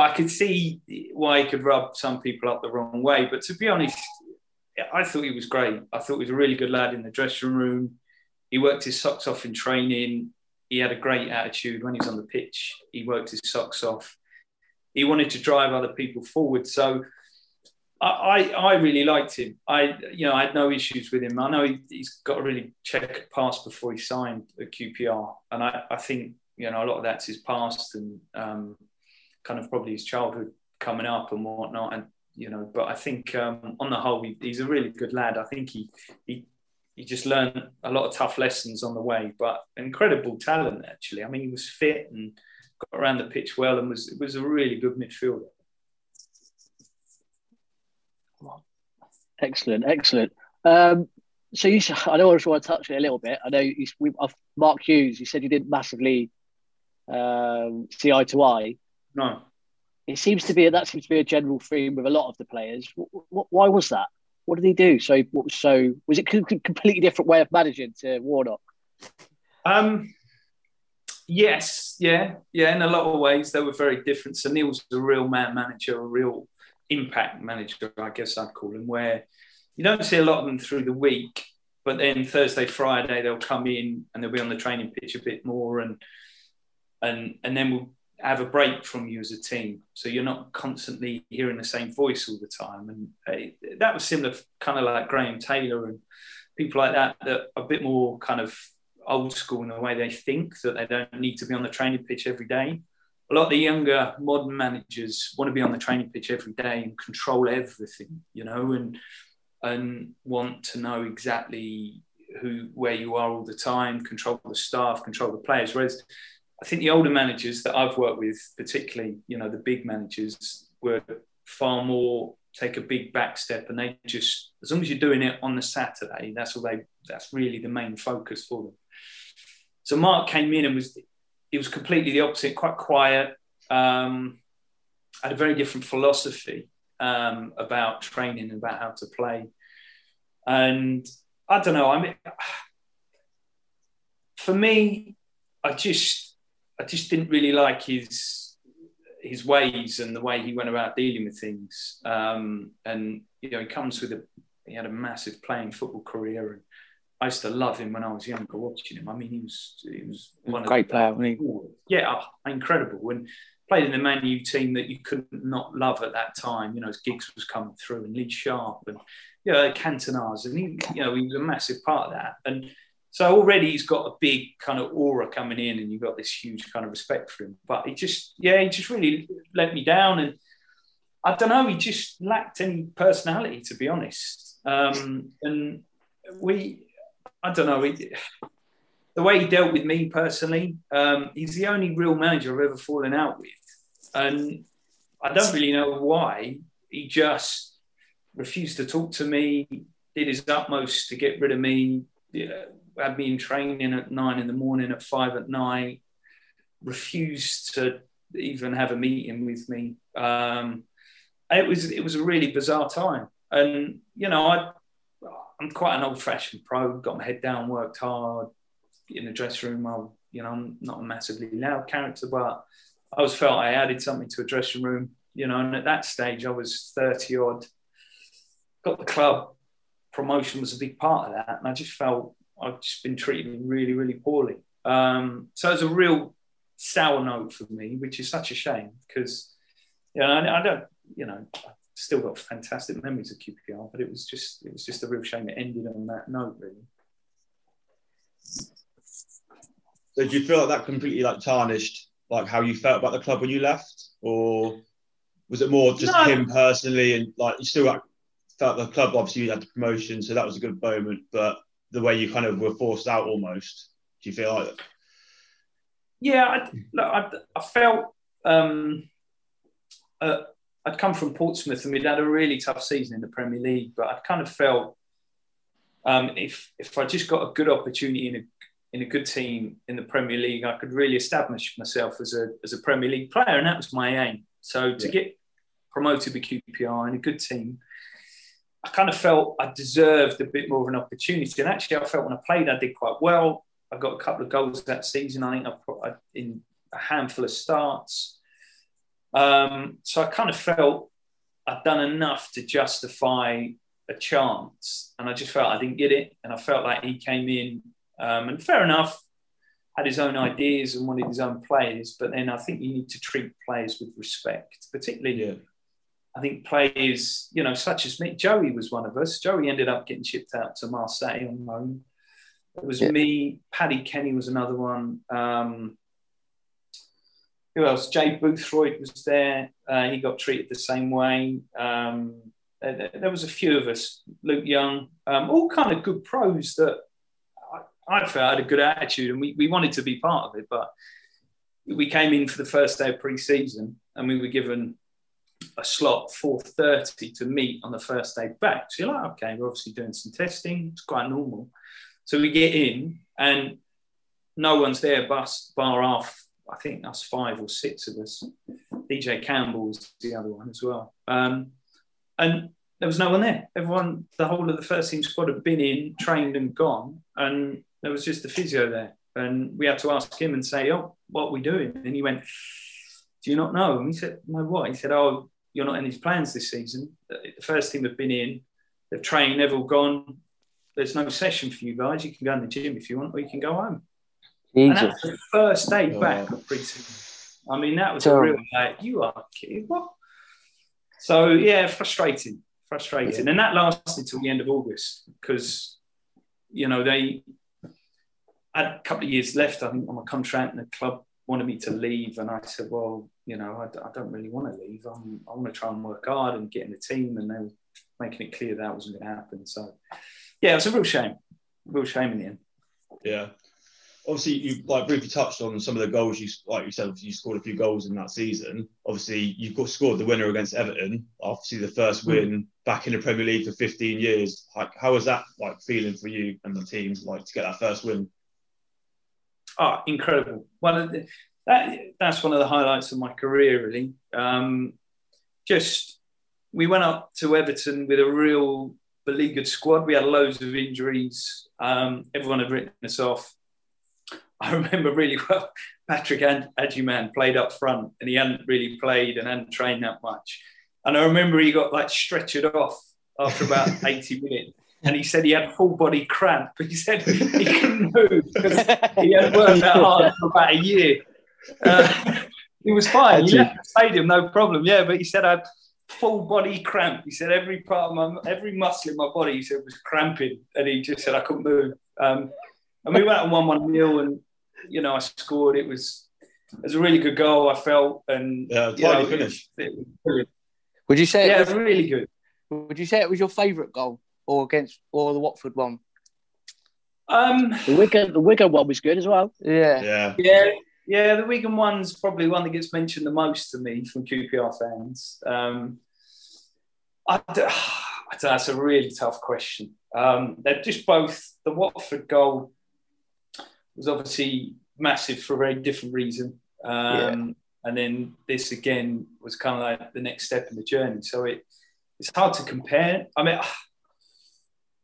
but I could see why he could rub some people up the wrong way. But to be honest, I thought he was great. I thought he was a really good lad in the dressing room. He worked his socks off in training. He had a great attitude when he was on the pitch. He worked his socks off. He wanted to drive other people forward. So I, I really liked him. I, you know, I had no issues with him. I know he, has got a really check past before he signed at QPR, and I, I think you know a lot of that's his past and um, kind of probably his childhood coming up and whatnot. And you know, but I think um, on the whole, he, he's a really good lad. I think he he he just learned a lot of tough lessons on the way, but incredible talent actually. I mean, he was fit and got around the pitch well, and was was a really good midfielder. Excellent, excellent. Um, so you, I know I just want to touch it a little bit. I know you, we, uh, Mark Hughes. You said you didn't massively um, see eye to eye. No. It seems to be that seems to be a general theme with a lot of the players. why was that? What did he do? So, what was so? Was it a completely different way of managing to Warnock? Um, yes, yeah, yeah. In a lot of ways, they were very different. So Neil's a real man manager, a real impact manager, I guess I'd call him, where you don't see a lot of them through the week, but then Thursday, Friday, they'll come in and they'll be on the training pitch a bit more, and and and then we'll have a break from you as a team, so you're not constantly hearing the same voice all the time. And uh, that was similar, kind of like Graham Taylor and people like that, that are a bit more kind of old school in the way they think that they don't need to be on the training pitch every day. A lot of the younger modern managers want to be on the training pitch every day and control everything, you know, and and want to know exactly who where you are all the time, control the staff, control the players. Whereas I think the older managers that I've worked with, particularly, you know, the big managers, were far more take a big back step and they just as long as you're doing it on the Saturday, that's all they that's really the main focus for them. So Mark came in and was it was completely the opposite, quite quiet, um, had a very different philosophy um, about training and about how to play. And I don't know, I mean for me, I just I just didn't really like his his ways and the way he went about dealing with things. Um, and you know, he comes with a he had a massive playing football career, and I used to love him when I was younger, watching him. I mean, he was he was one great of the, player, Yeah, oh, incredible. And played in the Man U team that you could not love at that time. You know, as Giggs was coming through, and Lee Sharpe and you know, Cantona's, and he, you know, he was a massive part of that. And so already he's got a big kind of aura coming in, and you've got this huge kind of respect for him. But he just, yeah, he just really let me down, and I don't know, he just lacked any personality, to be honest. Um, and we, I don't know, he, the way he dealt with me personally, um, he's the only real manager I've ever fallen out with, and I don't really know why. He just refused to talk to me, did his utmost to get rid of me. Yeah, had me in training at nine in the morning, at five at night, refused to even have a meeting with me. Um, it was it was a really bizarre time, and you know I I'm quite an old fashioned pro. Got my head down, worked hard in the dressing room. I you know I'm not a massively loud character, but I always felt I added something to a dressing room. You know, and at that stage I was thirty odd. Got the club promotion was a big part of that, and I just felt I've just been treated really, really poorly. Um, so it's a real sour note for me, which is such a shame because, you know, I, I don't, you know, I've still got fantastic memories of QPR, but it was just, it was just a real shame it ended on that note, really. So do you feel like that completely like tarnished like how you felt about the club when you left, or was it more just no. him personally and like you still like, felt the club obviously you had the promotion, so that was a good moment, but the way you kind of were forced out almost? Do you feel like? Yeah, I, look, I, I felt um, uh, I'd come from Portsmouth and we'd had a really tough season in the Premier League, but I'd kind of felt um, if if I just got a good opportunity in a in a good team in the Premier League, I could really establish myself as a as a Premier League player, and that was my aim. So to yeah. get promoted with QPR in a good team, I kind of felt I deserved a bit more of an opportunity. And actually, I felt when I played, I did quite well. I got a couple of goals that season. I think I put in a handful of starts. Um, so I kind of felt I'd done enough to justify a chance, and I just felt I didn't get it. And I felt like he came in, um, and fair enough, had his own ideas and wanted his own players. But then I think you need to treat players with respect, particularly. Yeah. I think players, you know, such as me, Joey was one of us. Joey ended up getting shipped out to Marseille on loan. It was yeah. me. Paddy Kenny was another one. Um, who else? Jay Boothroyd was there. Uh, he got treated the same way. Um, there, there, was a few of us. Luke Young, um, all kind of good pros that I, I felt had a good attitude, and we, we wanted to be part of it. But we came in for the first day of pre-season, and we were given a slot 4.30 to meet on the first day back. So you're like, okay, we're obviously doing some testing. It's quite normal. So we get in, and no one's there, bus bar off I think that's five or six of us. DJ Campbell was the other one as well. Um, and there was no one there. Everyone, the whole of the first team squad had been in, trained, and gone. And there was just the physio there. And we had to ask him and say, Oh, what are we doing? And he went, Do you not know? And he said, No, what? He said, Oh, you're not in his plans this season. The first team have been in, they've trained, they've all gone. There's no session for you guys. You can go in the gym if you want, or you can go home. Jesus. And that's the first day oh, back of preseason. I mean, that was so, a real like, you are kidding. What? So yeah, frustrating, frustrating, yeah. and that lasted till the end of August because you know they had a couple of years left, I think, on my contract, and the club wanted me to leave, and I said, well, you know, I, I don't really want to leave. I'm, I want to try and work hard and get in the team, and they were making it clear that wasn't going to happen. So yeah, it was a real shame, real shame in the end. Yeah, obviously you like briefly touched on some of the goals you like you said you scored a few goals in that season obviously you've got scored the winner against everton obviously the first hmm. win back in the premier league for 15 years like how was that like feeling for you and the team like to get that first win oh incredible. Well that that's one of the highlights of my career really. Um, just we went up to everton with a real beleaguered squad. We had loads of injuries. Um, everyone had written us off. [laughs] I remember really well [laughs] Patrick Agyemang played up front and he hadn't really played and hadn't trained that much. And I remember he got like stretchered off after about [laughs] 80 minutes. And he said he had full body cramp. But [laughs] he said he [laughs] couldn't move because he had worked that hard for about a year. Uh, [laughs] he was fine. He left the stadium, no problem. Yeah, but he said I had full body cramp. He said every part of my, every muscle in my body, he said was cramping, and he just said I couldn't move. Um, and we went on one one nil, and you know, I scored. It was it was a really good goal. I felt, and yeah, you finish. Would you say? Yeah, it was, it was really good. Would you say it was your favourite goal, or against, or the Watford one? Um, the Wigan, the Wigan one was good as well. Yeah, yeah, yeah, yeah. The Wigan one's probably one that gets mentioned the most to me from QPR fans. Um, I, [sighs] I that's a really tough question. Um, they're just both the Watford goal was obviously massive for a very different reason. Um, yeah. And then this again was kind of like the next step in the journey. So it it's hard to compare. I mean,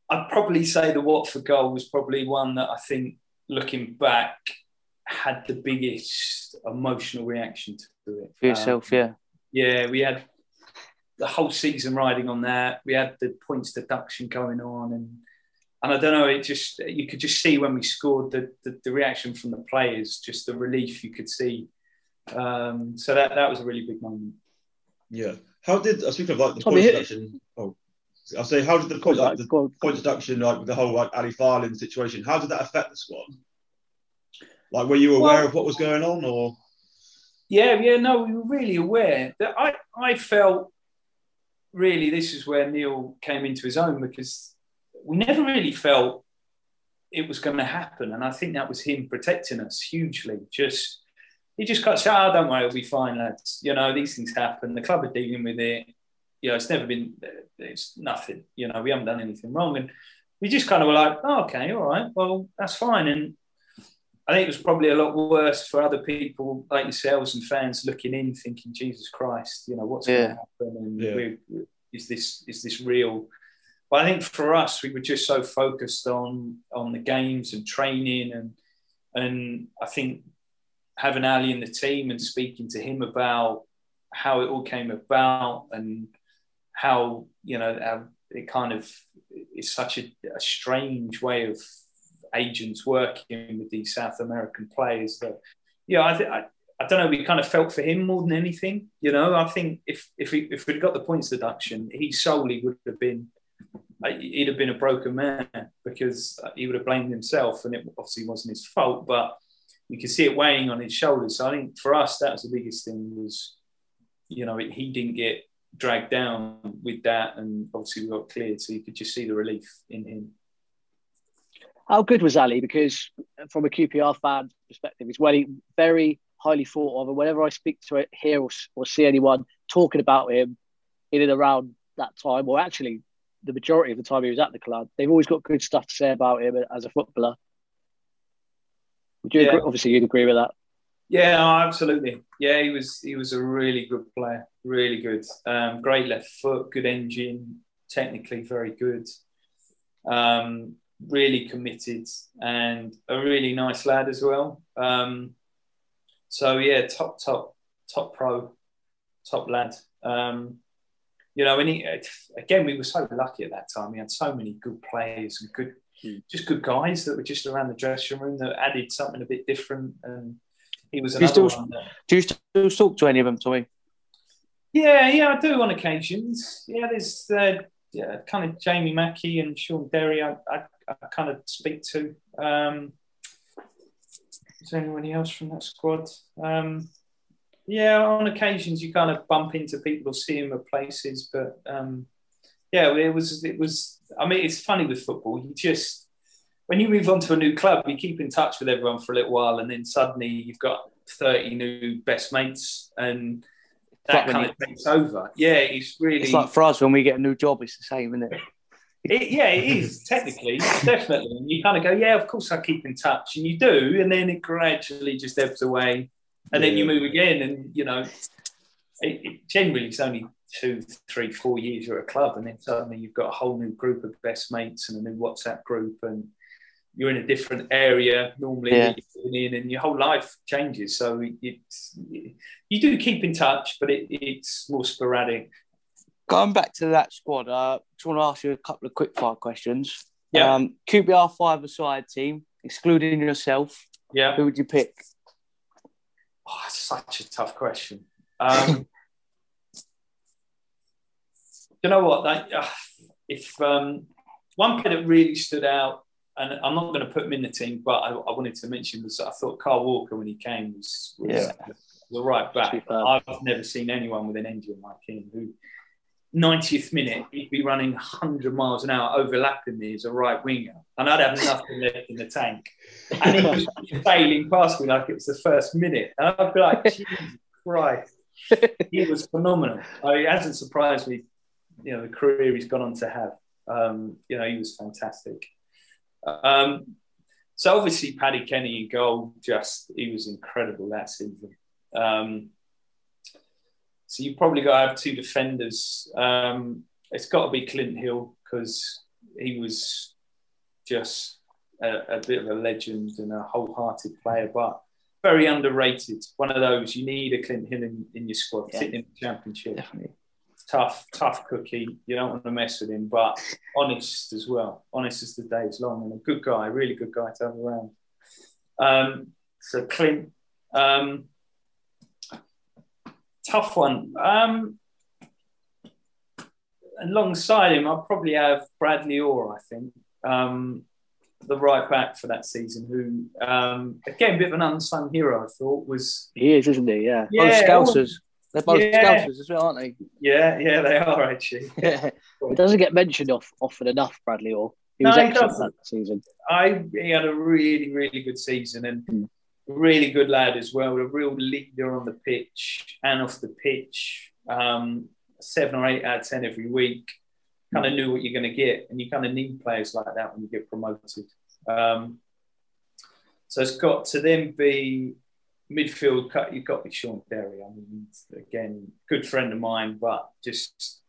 I'd probably say the Watford goal was probably one that I think, looking back, had the biggest emotional reaction to it. For yourself, um, yeah. Yeah, we had the whole season riding on that. We had the points deduction going on, and and I don't know, it just you could just see when we scored the, the, the reaction from the players, just the relief you could see. Um, so that that was a really big moment. Yeah. How did I speak of like the point deduction? Oh, I'll say how did the point like, the point deduction like with the whole like Ali Faurlin situation? How did that affect the squad? Like, were you aware well, of what was going on, or? Yeah, yeah, no, we were really aware. That I I felt really this is where Neil came into his own because we never really felt it was going to happen. And I think that was him protecting us hugely. Just he just got said, oh, don't worry, it'll be fine, lads. You know, these things happen. The club are dealing with it. You know, it's never been, it's nothing. You know, we haven't done anything wrong. And we just kind of were like, oh, okay, all right, well, that's fine. And I think it was probably a lot worse for other people like yourselves and fans looking in, thinking, Jesus Christ, you know, what's Yeah. going to happen? And Yeah. we, is this is this real? But I think for us, we were just so focused on on the games and training, and and I think having Ali in the team and speaking to him about how it all came about and how you know it kind of is such a, a strange way of agents working with these South American players that yeah I, th- I I don't know we kind of felt for him more than anything you know? I think if if we if we'd got the points deduction he solely would have been uh, he'd have been a broken man because he would have blamed himself and it obviously wasn't his fault but you could see it weighing on his shoulders. So I think for us that was the biggest thing was you know he didn't get dragged down with that and obviously we got cleared so you could just see the relief in him How good was Ali? Because from a QPR fan perspective, he's very, very highly thought of. And whenever I speak to it, hear or, or see anyone talking about him in and around that time, or actually the majority of the time he was at the club, they've always got good stuff to say about him as a footballer. Would you Yeah. agree? Obviously, you'd agree with that. Yeah, absolutely. Yeah, he was he was a really good player, really good. Um, great left foot, good engine, technically very good. Um, really committed and a really nice lad as well. Um, so yeah, top top top pro, top lad. Um, you know, and he, again, we were so lucky at that time. We had so many good players and good, just good guys that were just around the dressing room that added something a bit different. And he was Do you still, do you still talk to any of them, Tommy? yeah, yeah, I do on occasions. Yeah, there's uh, yeah, kind of Jamie Mackie and Shaun Derry. I, I, I kind of speak to. Um, is there anyone else from that squad? Um, yeah, on occasions you kind of bump into people or see them at places, but um, yeah, it was it was. I mean, it's funny with football. You just when you move on to a new club, you keep in touch with everyone for a little while, and then suddenly you've got thirty new best mates, and that when kind of takes over. Yeah, it's really It's like for us when we get a new job, it's the same, isn't it? it, yeah, it is technically, definitely. And you kind of go, yeah, of course I keep in touch, and you do, and then it gradually just ebbs away, and then you move again, and you know, it, it generally it's only two, three, four years you're at a club, and then suddenly you've got a whole new group of best mates and a new WhatsApp group, and you're in a different area normally Yeah. in, and your whole life changes. So it's you do keep in touch, but it, it's more sporadic. Going back to that squad, uh, just want to ask you a couple of quick fire questions. Yeah. Um, QPR five aside team, excluding yourself, Yeah. who would you pick? Oh, such a tough question. Um, [laughs] you know what? Like, uh, if um, one player that really stood out, and I'm not going to put him in the team, but I, I wanted to mention was I thought Kyle Walker when he came was, was Yeah. the right back. I've never seen anyone with an engine like him who. 90th minute, he'd be running 100 miles an hour, overlapping me as a right winger, and I'd have nothing left in the tank. And he was [laughs] sailing past me like it was the first minute. And I'd be like, Jesus Christ. He was phenomenal. I mean, it hasn't surprised me, you know, the career he's gone on to have. Um, you know, he was fantastic. Um, so obviously, Paddy Kenny in goal, just, he was incredible that season. Um, so you've probably got to have two defenders. Um, it's got to be Clint Hill because he was just a, a bit of a legend and a wholehearted player, but very underrated. One of those you need a Clint Hill in, in your squad, Yeah. sitting in the championship. Definitely. Tough, tough cookie. You don't want to mess with him, but honest as well. Honest as the day is long, and a good guy, really good guy to have around. Um, so Clint, um, tough one. Um, alongside him, I'll probably have Bradley Orr, I think, um, the right back for that season, who, um, again, a bit of an unsung hero, I thought, was. He is, isn't he? Yeah. Yeah, Scousers. They're both Yeah. Scousers as well, aren't they? Yeah, yeah, they are actually. [laughs] Yeah. He doesn't get mentioned off, often enough, Bradley Orr. He was No, excellent that season. I he had a really, really good season, and Mm. really good lad as well, a real leader on the pitch and off the pitch. Um, seven or eight out of ten every week. Kind of knew what you're going to get, and you kind of need players like that when you get promoted. Um, so it's got to then be midfield. cut. You've got to be Shaun Derry. I mean, again, good friend of mine, but just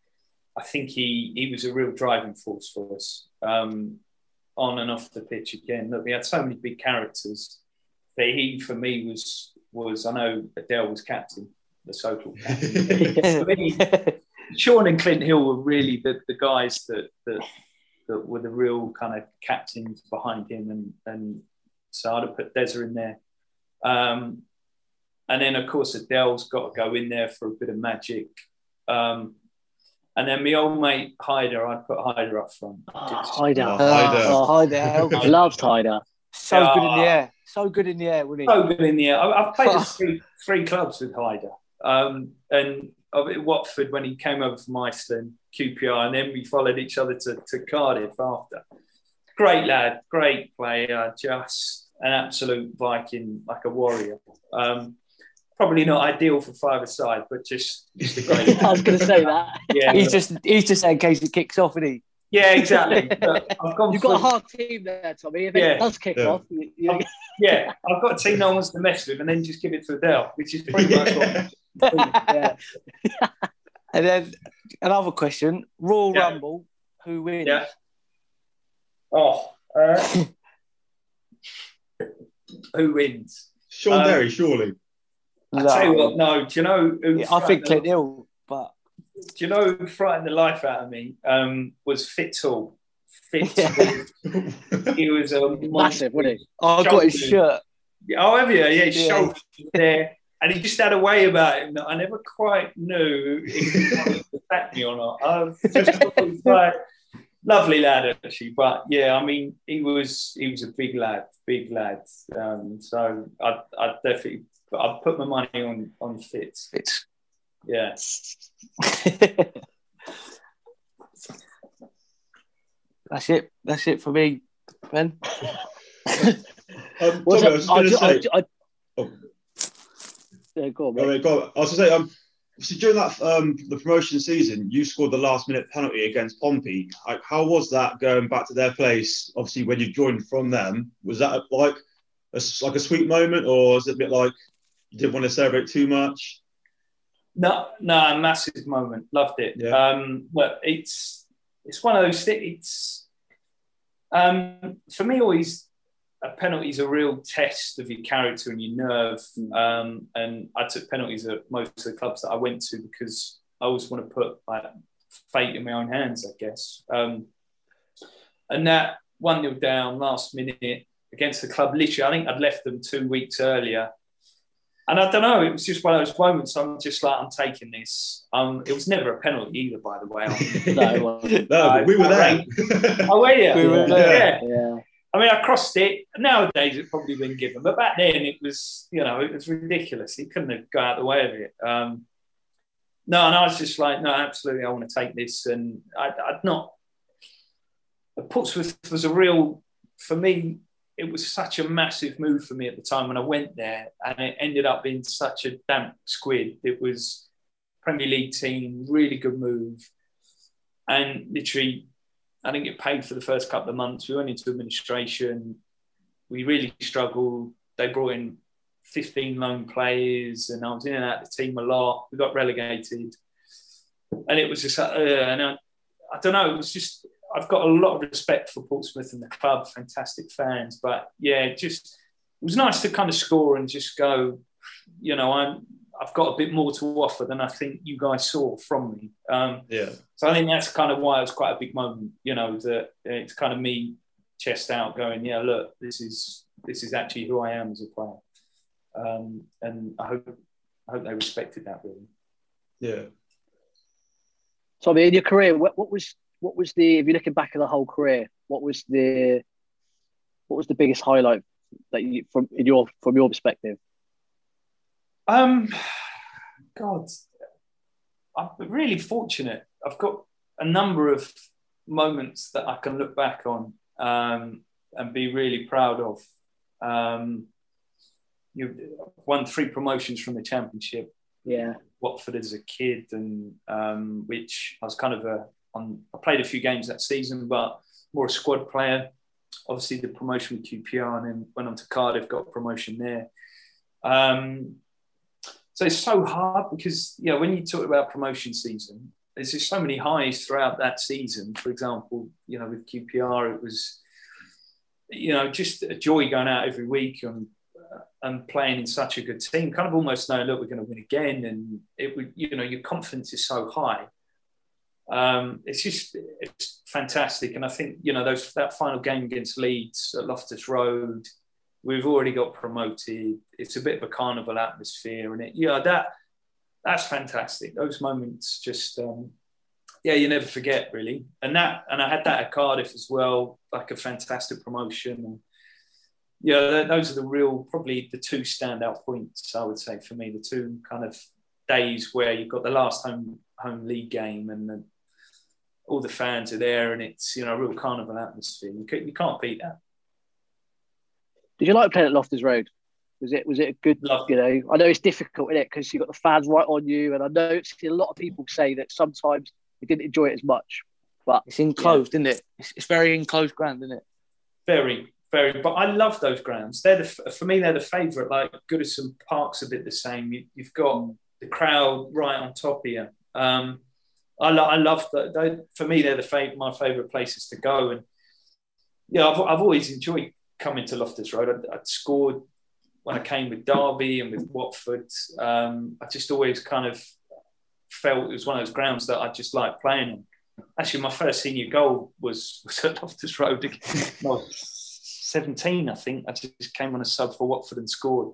I think he he was a real driving force for us um, on and off the pitch. Again, look, we had so many big characters that he for me was was I know Adel was captain, the social captain. [laughs] For me, Shaun and Clint Hill were really the, the guys that, that that were the real kind of captains behind him, and and so I'd have put Deza in there. Um, and then of course Adel's got to go in there for a bit of magic. Um, and then my old mate Heidar, I'd put Heidar up front. Oh, Heidar. Oh, Heidar. Oh, Heidar. I loved Heidar. so good in the air. So good in the air, wasn't he? so good in the air. I, I've played [laughs] at three, three clubs with Heidar. Um, and of at Watford when he came over from Iceland, QPR, and then we followed each other to, to Cardiff after. Great lad, great player, just an absolute Viking, like a warrior. Um, probably not ideal for five aside, but just, just a great. [laughs] I was going to say that. Yeah, He's just he's just there in case it kicks off, isn't he? yeah, exactly. [laughs] I've gone You've got a hard team there, Tommy. If Yeah. it does kick Yeah. off, you, you, yeah, I've got a team no one's to mess with, and then just give it to Adel, which is pretty much what. yeah. [laughs] And then another question: Royal Yeah. Rumble, who wins? Yeah. Oh, uh, who wins? Shaun Um, Derry, surely. I tell you what, no. Do you know? Yeah, I think Clint Hill, but Do you know who frightened the life out of me? Um, was Fitz Hall. Fitz. Yeah. he was a [laughs] Massive, wasn't he? I got his shirt. Oh, have you? Yeah, his Yeah. there. And he just had a way about him that I never quite knew if he to attack me or not. I was just [laughs] was like, lovely lad, actually. But yeah, I mean, he was he was a big lad, big lad. Um, so I I definitely I'd put my money on on Fitz. It's Yeah. [laughs] that's it. That's it for me, Ben. [laughs] Um, What's Tommy, I was just up? going to say. I, I, Oh. yeah, go on, Oh, mate. wait, go on. I was going to say, um, so during that um, the promotion season, you scored the last minute penalty against Pompey. Like, how was that going back to their place? Obviously, when you joined from them, was that like a, like a sweet moment, or was it a bit like you didn't want to celebrate too much? No, no, massive moment. Loved it. Yeah. Um, but it's it's one of those things. It's um, for me always a penalty is a real test of your character and your nerve. Um, and I took penalties at most of the clubs that I went to because I always want to put like fate in my own hands, I guess. Um, and that one nil down last minute against the club. Literally, I think I'd left them two weeks earlier. And I don't know, it was just one of those moments. I'm just like, I'm taking this. Um, it was never a penalty either, by the way. [laughs] No, it [laughs] wasn't. No, but we were there. [laughs] oh, were you? We were yeah. there. yeah. I mean, I crossed it. Nowadays, it probably been given, but back then it was, you know, it was ridiculous. He couldn't have got out of the way of it. Um, no, and I was just like, no, absolutely, I want to take this. And I, I'd not. Portsmouth was a real, for me, it was such a massive move for me at the time when I went there, and it ended up being such a damp squid. It was Premier League team, really good move, and literally, I didn't get paid for the first couple of months. We went into administration. We really struggled. They brought in 15 loan players, and I was in and out of the team a lot. We got relegated, and it was just, uh, and I, I don't know, it was just I've got a lot of respect for Portsmouth and the club, fantastic fans. But yeah, just it was nice to kind of score and just go, you know, I'm I've got a bit more to offer than I think you guys saw from me. Um, yeah. so I think that's kind of why it was quite a big moment, you know, that it's kind of me chest out going, yeah, look, this is this is actually who I am as a player. Um, and I hope I hope they respected that really. Yeah. So, in your career, what, what was what was the? If you're looking back at the whole career, what was the what was the biggest highlight that you from in your from your perspective? Um, God, I'm really fortunate. I've got a number of moments that I can look back on um, and be really proud of. Um, you won three promotions from the championship. Yeah. Watford as a kid, and um, which I was kind of a on. I played a few games that season, but more a squad player. Obviously, the promotion with QPR, and then went on to Cardiff, got promotion there. Um, so it's so hard because you know when you talk about promotion season, there's just so many highs throughout that season. For example, you know with QPR, it was you know just a joy going out every week and and playing in such a good team, kind of almost knowing, look, we're going to win again, and it would, you know, your confidence is so high. Um, it's just it's fantastic, and I think you know those that final game against Leeds at Loftus Road, we've already got promoted. It's a bit of a carnival atmosphere, and it yeah that that's fantastic. Those moments just um, yeah you never forget really, and that and I had that at Cardiff as well, like a fantastic promotion. Yeah, those are the real, probably the two standout points, I would say, for me. The two kind of days where you've got the last home home league game and the, all the fans are there and it's, you know, a real carnival atmosphere. You, can, you can't beat that. Did you like playing at Loftus Road? Was it was it a good? Love. You know, I know it's difficult in it because you've got the fans right on you, and I know a lot of people say that sometimes they didn't enjoy it as much. But it's enclosed, yeah. isn't it? It's, it's very enclosed ground, isn't it? Very, very. But I love those grounds. They're the for me. They're the favourite. Like Goodison Park's a bit the same. You, have got the crowd right on top of you. Um, I, lo- I love that. They, for me, they're the fav- my favourite places to go. And yeah, I've, I've always enjoyed coming to Loftus Road. I'd, I'd scored when I came with Derby and with Watford. Um, I just always kind of felt it was one of those grounds that I just liked playing on. Actually, my first senior goal was, [laughs] was at Loftus Road. I [laughs] 17, I think. I just came on a sub for Watford and scored.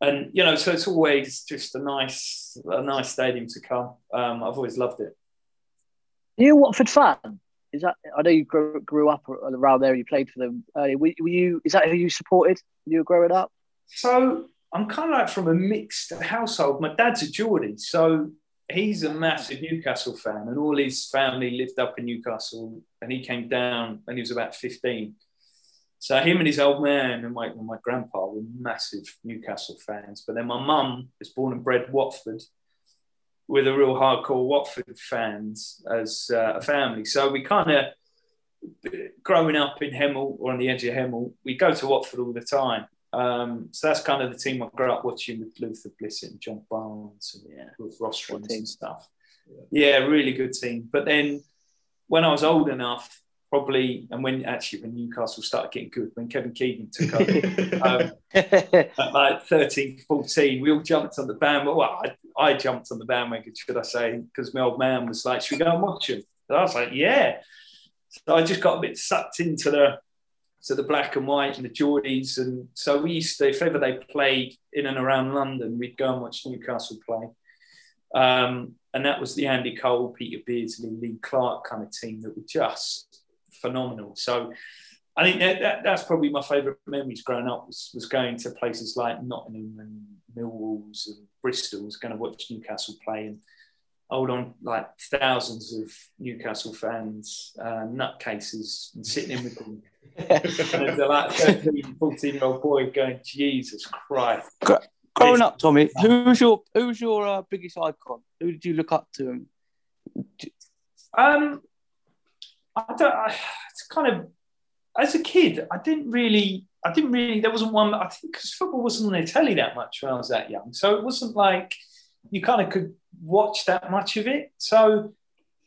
And you know, so it's always just a nice, a nice stadium to come. Um, I've always loved it. Are you a Watford fan? Is that? I know you grew, grew up around there. You played for them. Early. Were, were you? Is that who you supported when you were growing up? So I'm kind of like from a mixed household. My dad's a Geordie, so he's a massive Newcastle fan, and all his family lived up in Newcastle, and he came down when he was about 15. So him and his old man and my, my grandpa were massive Newcastle fans. But then my mum was born and bred Watford with a real hardcore Watford fans as uh, a family. So we kind of, growing up in Hemel or on the edge of Hemel, we go to Watford all the time. Um, so that's kind of the team I grew up watching with Luther Blissett and John Barnes and yeah, with Ross and stuff. Yeah. yeah, really good team. But then when I was old enough, probably, and when actually when Newcastle started getting good, when Kevin Keegan took over [laughs] um, at like 13, 14, we all jumped on the bandwagon. Well, I, I jumped on the bandwagon, should I say, because my old man was like, should we go and watch him? And I was like, yeah. So I just got a bit sucked into the to the black and white and the Geordies. And so we used to, if ever they played in and around London, we'd go and watch Newcastle play. Um, and that was the Andy Cole, Peter Beardsley, Lee Clark kind of team that were just phenomenal. So I think that, that, that's probably my favourite memories growing up was, was going to places like Nottingham and Millwall's and Bristol, was going to watch Newcastle play and hold on like thousands of Newcastle fans, uh, nutcases, and sitting in with them. [laughs] and they're like 13, 14 year old boy going, Jesus Christ. Growing up, Tommy, who's your who's your uh, biggest icon? Who did you look up to? Um, I don't. I, it's kind of as a kid, I didn't really. I didn't really. There wasn't one. I think because football wasn't on the telly that much when I was that young, so it wasn't like you kind of could watch that much of it. So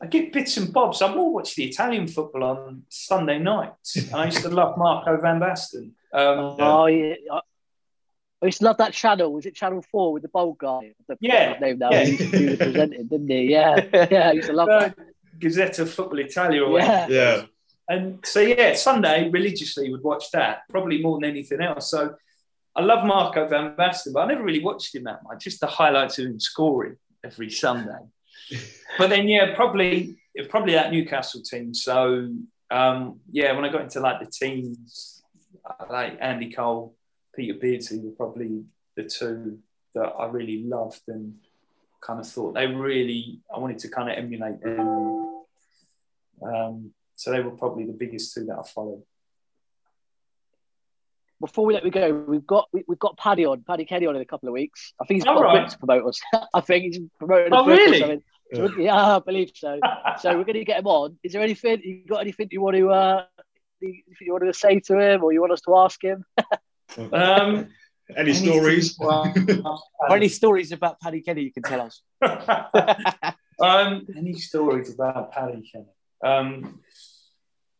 I get bits and bobs. I more watch the Italian football on Sunday nights. And I used to love Marco van Basten. Um, oh yeah. I used to love that channel. Was it Channel Four with the bold guy? The yeah, name now. Yeah. He, he was presenting, didn't he? Yeah, [laughs] yeah. I used to love that. Gazzetta Football Italia. Or yeah. yeah. And so yeah, Sunday religiously would watch that probably more than anything else. So I love Marco van Basten, but I never really watched him that much. Just the highlights of him scoring every Sunday. [laughs] but then yeah, probably probably that Newcastle team. So um, yeah, when I got into like the teams, like Andy Cole, Peter Beardsley were probably the two that I really loved and kind of thought they really I wanted to kind of emulate them. Um, so they were probably the biggest two that I followed. before we let we go, we've got we, have got Paddy on, Paddy Kenny on in a couple of weeks. I think he's All got right. a book to promote us. [laughs] I think he's promoting. Oh, a book or really? something. So we- yeah, I believe so. so we're going to get him on. Is there anything you got? Anything you want to uh, anything you want to say to him, or you want us to ask him? [laughs] Um, [laughs] Any stories? Well, Or any stories about Paddy Kenny you can tell us? um, any stories about Paddy Kenny? Um,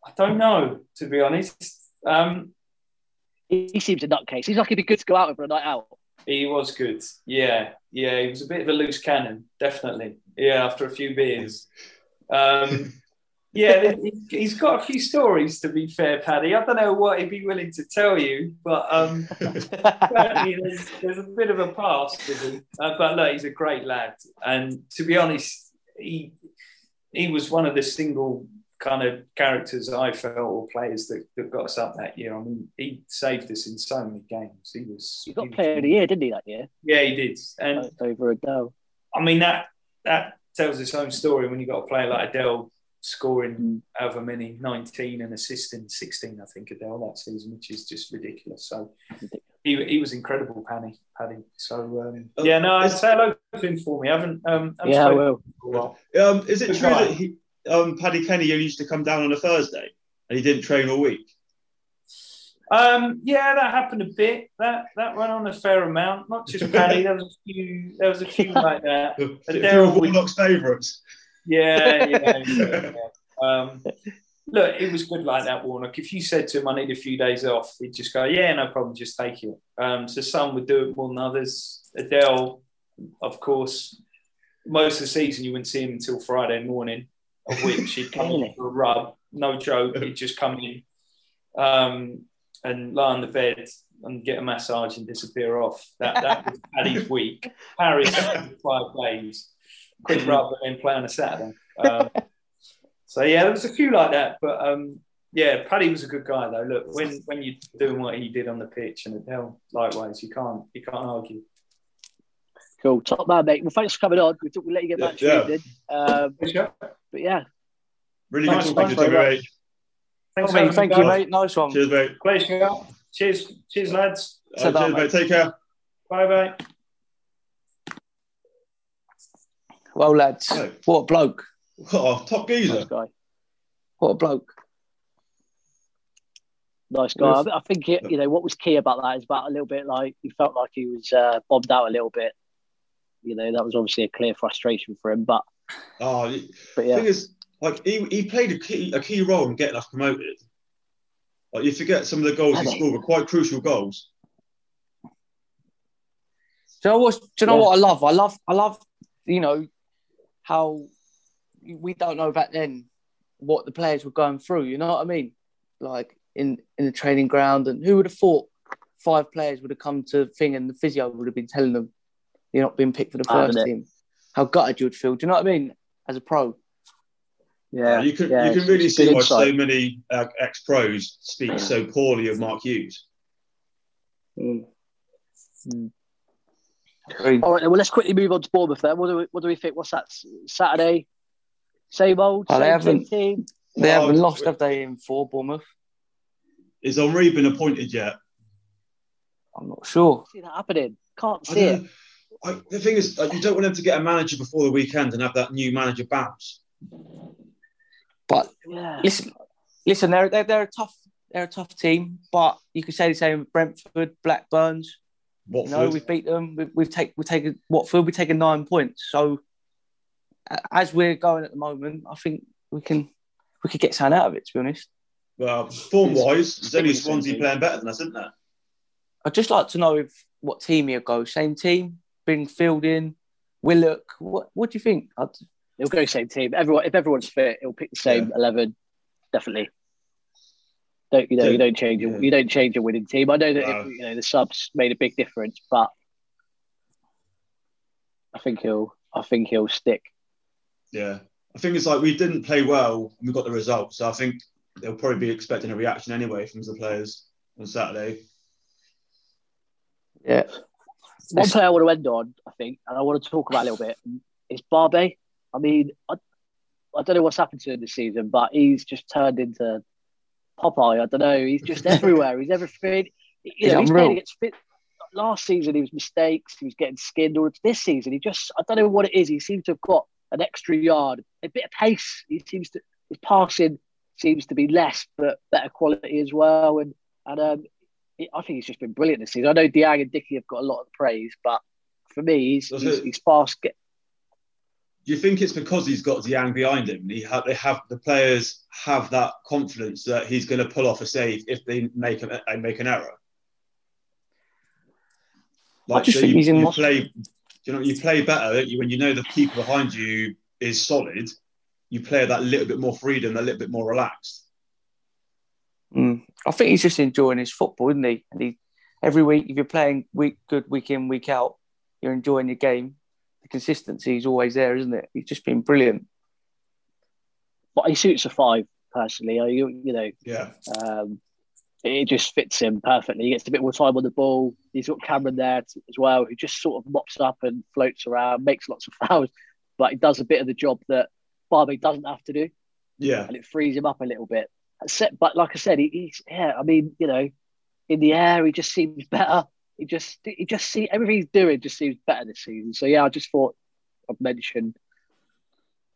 I don't know, to be honest. Um, He, seems a nutcase. He's like he'd be good to go out with for a night out. he was good. Yeah, yeah, he was a bit of a loose cannon, definitely. Yeah, after a few beers. Um, [laughs] yeah, he- he's got a few stories, to be fair, Paddy. I don't know what he'd be willing to tell you, but um, [laughs] there's, there's a bit of a past with him. Uh, but look, he's a great lad. And to be honest, he he was one of the single kind of characters I felt or players that, that got us up that year. I mean, he saved us in so many games. He was. He got he was- player of the year, didn't he, that year? Yeah, he did. And over Adel. I mean that that tells its own story when you've got a player like Adel scoring mm. however many 19 and assisting 16 I think Adel that season which is just ridiculous so he, he was incredible Paddy Paddy so um, yeah no I'd say hello to him for me I haven't um haven't Yeah, I will. to him for a while. Um, is it Good true guy. that he, um, Paddy Kenny used to come down on a Thursday and he didn't train all week? Um, yeah, that happened a bit. That that went on a fair amount. Not just [laughs] Paddy. there was a few. There was a few like that. [laughs] A few Adel, of Warnock's favourites. Yeah, yeah. [laughs] yeah, yeah. Um, look, it was good like that, Warnock. If you said to him, "I need a few days off," he'd just go, "Yeah, no problem, just take it." Um, so some would do it more than others. Adel, of course, most of the season you wouldn't see him until Friday morning, of which he'd [laughs] come in for a rub. No joke, he'd just come in um, and lie on the bed and get a massage and disappear off. That that was [laughs] Paddy's week. Paris five days. Quick rub and then play on a Saturday. Um, so yeah, there was a few like that, but um, yeah, Paddy was a good guy though. Look, when when you're doing what he did on the pitch and Adel, likewise, you can't you can't argue. Cool, top man, mate. Well, thanks for coming on. We thought we'd let you get back to Yeah. your evening. Um, but yeah, Really Nice good one, talking to you, very mate. Thanks, I mean, thank you, mate. Nice one. Cheers, mate. Pleasure. Cheers, cheers, lads. Uh, cheers, mate. Take care. Bye, bye. Well, lads, what a bloke. [laughs] Oh, top geezer. guy. What a bloke. nice guy. I, I think it, you know what was key about that is about a little bit like he felt like he was uh, bombed out a little bit. You know that was obviously a clear frustration for him, but Oh, but yeah, thing is, like he, he played a key a key role in getting us promoted. Like you forget some of the goals he Had he? scored were quite crucial goals. Do you know what? Do you know Yeah. what I love? I love, I love, you know, how we don't know back then what the players were going through. You know what I mean? Like in in the training ground, and who would have thought five players would have come to thing, and the physio would have been telling them you're not being picked for the first innit? team. How gutted you would feel. Do you know what I mean? As a pro. yeah, you can yeah, you can really see good why so many uh, ex pros speak so poorly of Mark Hughes. Mm. All right, well, let's quickly move on to Bournemouth. Then, what do we, what do we think? What's that? Saturday, same old, Oh, they same, haven't- same team. They Oh, haven't lost, have they, in four Bournemouth? Is Henry been appointed yet? I'm not sure. See that happening? Can't I see it. I, the thing is, you don't want them to get a manager before the weekend and have that new manager bounce. But Yeah. listen, listen, they're, they're they're a tough they're a tough team, but you could say the same with Brentford, Blackburns. You Watford. know, we've beat them. We've, we've taken we've taken Watford. We've taken nine points. So a- as we're going at the moment, I think we can we could get something out of it. To be honest, well, form wise, there's only Swansea playing better than us, isn't there? I'd just like to know if what team you go. Same team, bring Fielding, Willock. What what do you think? I'd, It'll go same team. Everyone, if everyone's fit, it'll pick the same eleven. Definitely. Don't you know? Yeah. You don't change your Yeah. you don't change a winning team. I know that No. if, you know the subs made a big difference, but I think he'll I think he'll stick. Yeah. I think it's like we didn't play well and we got the result. So I think they'll probably be expecting a reaction anyway from the players on Saturday. yeah, One player I want to end on, I think, and I want to talk about a little bit is Barbet. I mean, I, I don't know what's happened to him this season, but he's just turned into Popeye. I don't know. He's just [laughs] everywhere. He's everything. you He's know, he's playing against fit. Last season, he was mistakes. He was getting skinned. Or this season, he just, I don't know what it is. He seems to have got an extra yard, a bit of pace. He seems to, his passing seems to be less, but better quality as well. And, and um, he- I think he's just been brilliant this season. I know Dieng and Dickie have got a lot of praise, but for me, he's, Does he's, it- he's fast. Get, Do you think it's because he's got Dieng behind him? He have, they have the players have that confidence that he's going to pull off a save if they make a, make an error. Like just so think you, he's in you play, you know, you play better don't you, when you know the keeper behind you is solid. You play that little bit more freedom, a little bit more relaxed. Mm. I think he's just enjoying his football, isn't he? And he every week, if you're playing week good week in week out, you're enjoying your game. The consistency is always there, isn't it? He's just been brilliant. but he suits a five personally. I, you, you know, Yeah, Um, it just fits him perfectly. He gets a bit more time on the ball. He's got Cameron there t- as well, who just sort of mops up and floats around, makes lots of [laughs] fouls, but he does a bit of the job that Barbet doesn't have to do, yeah. and it frees him up a little bit. Except, but like I said, he, he's yeah. I mean, you know, in the air, he just seems better. He just, he just see everything he's doing just seems better this season. So yeah, I just thought I'd mention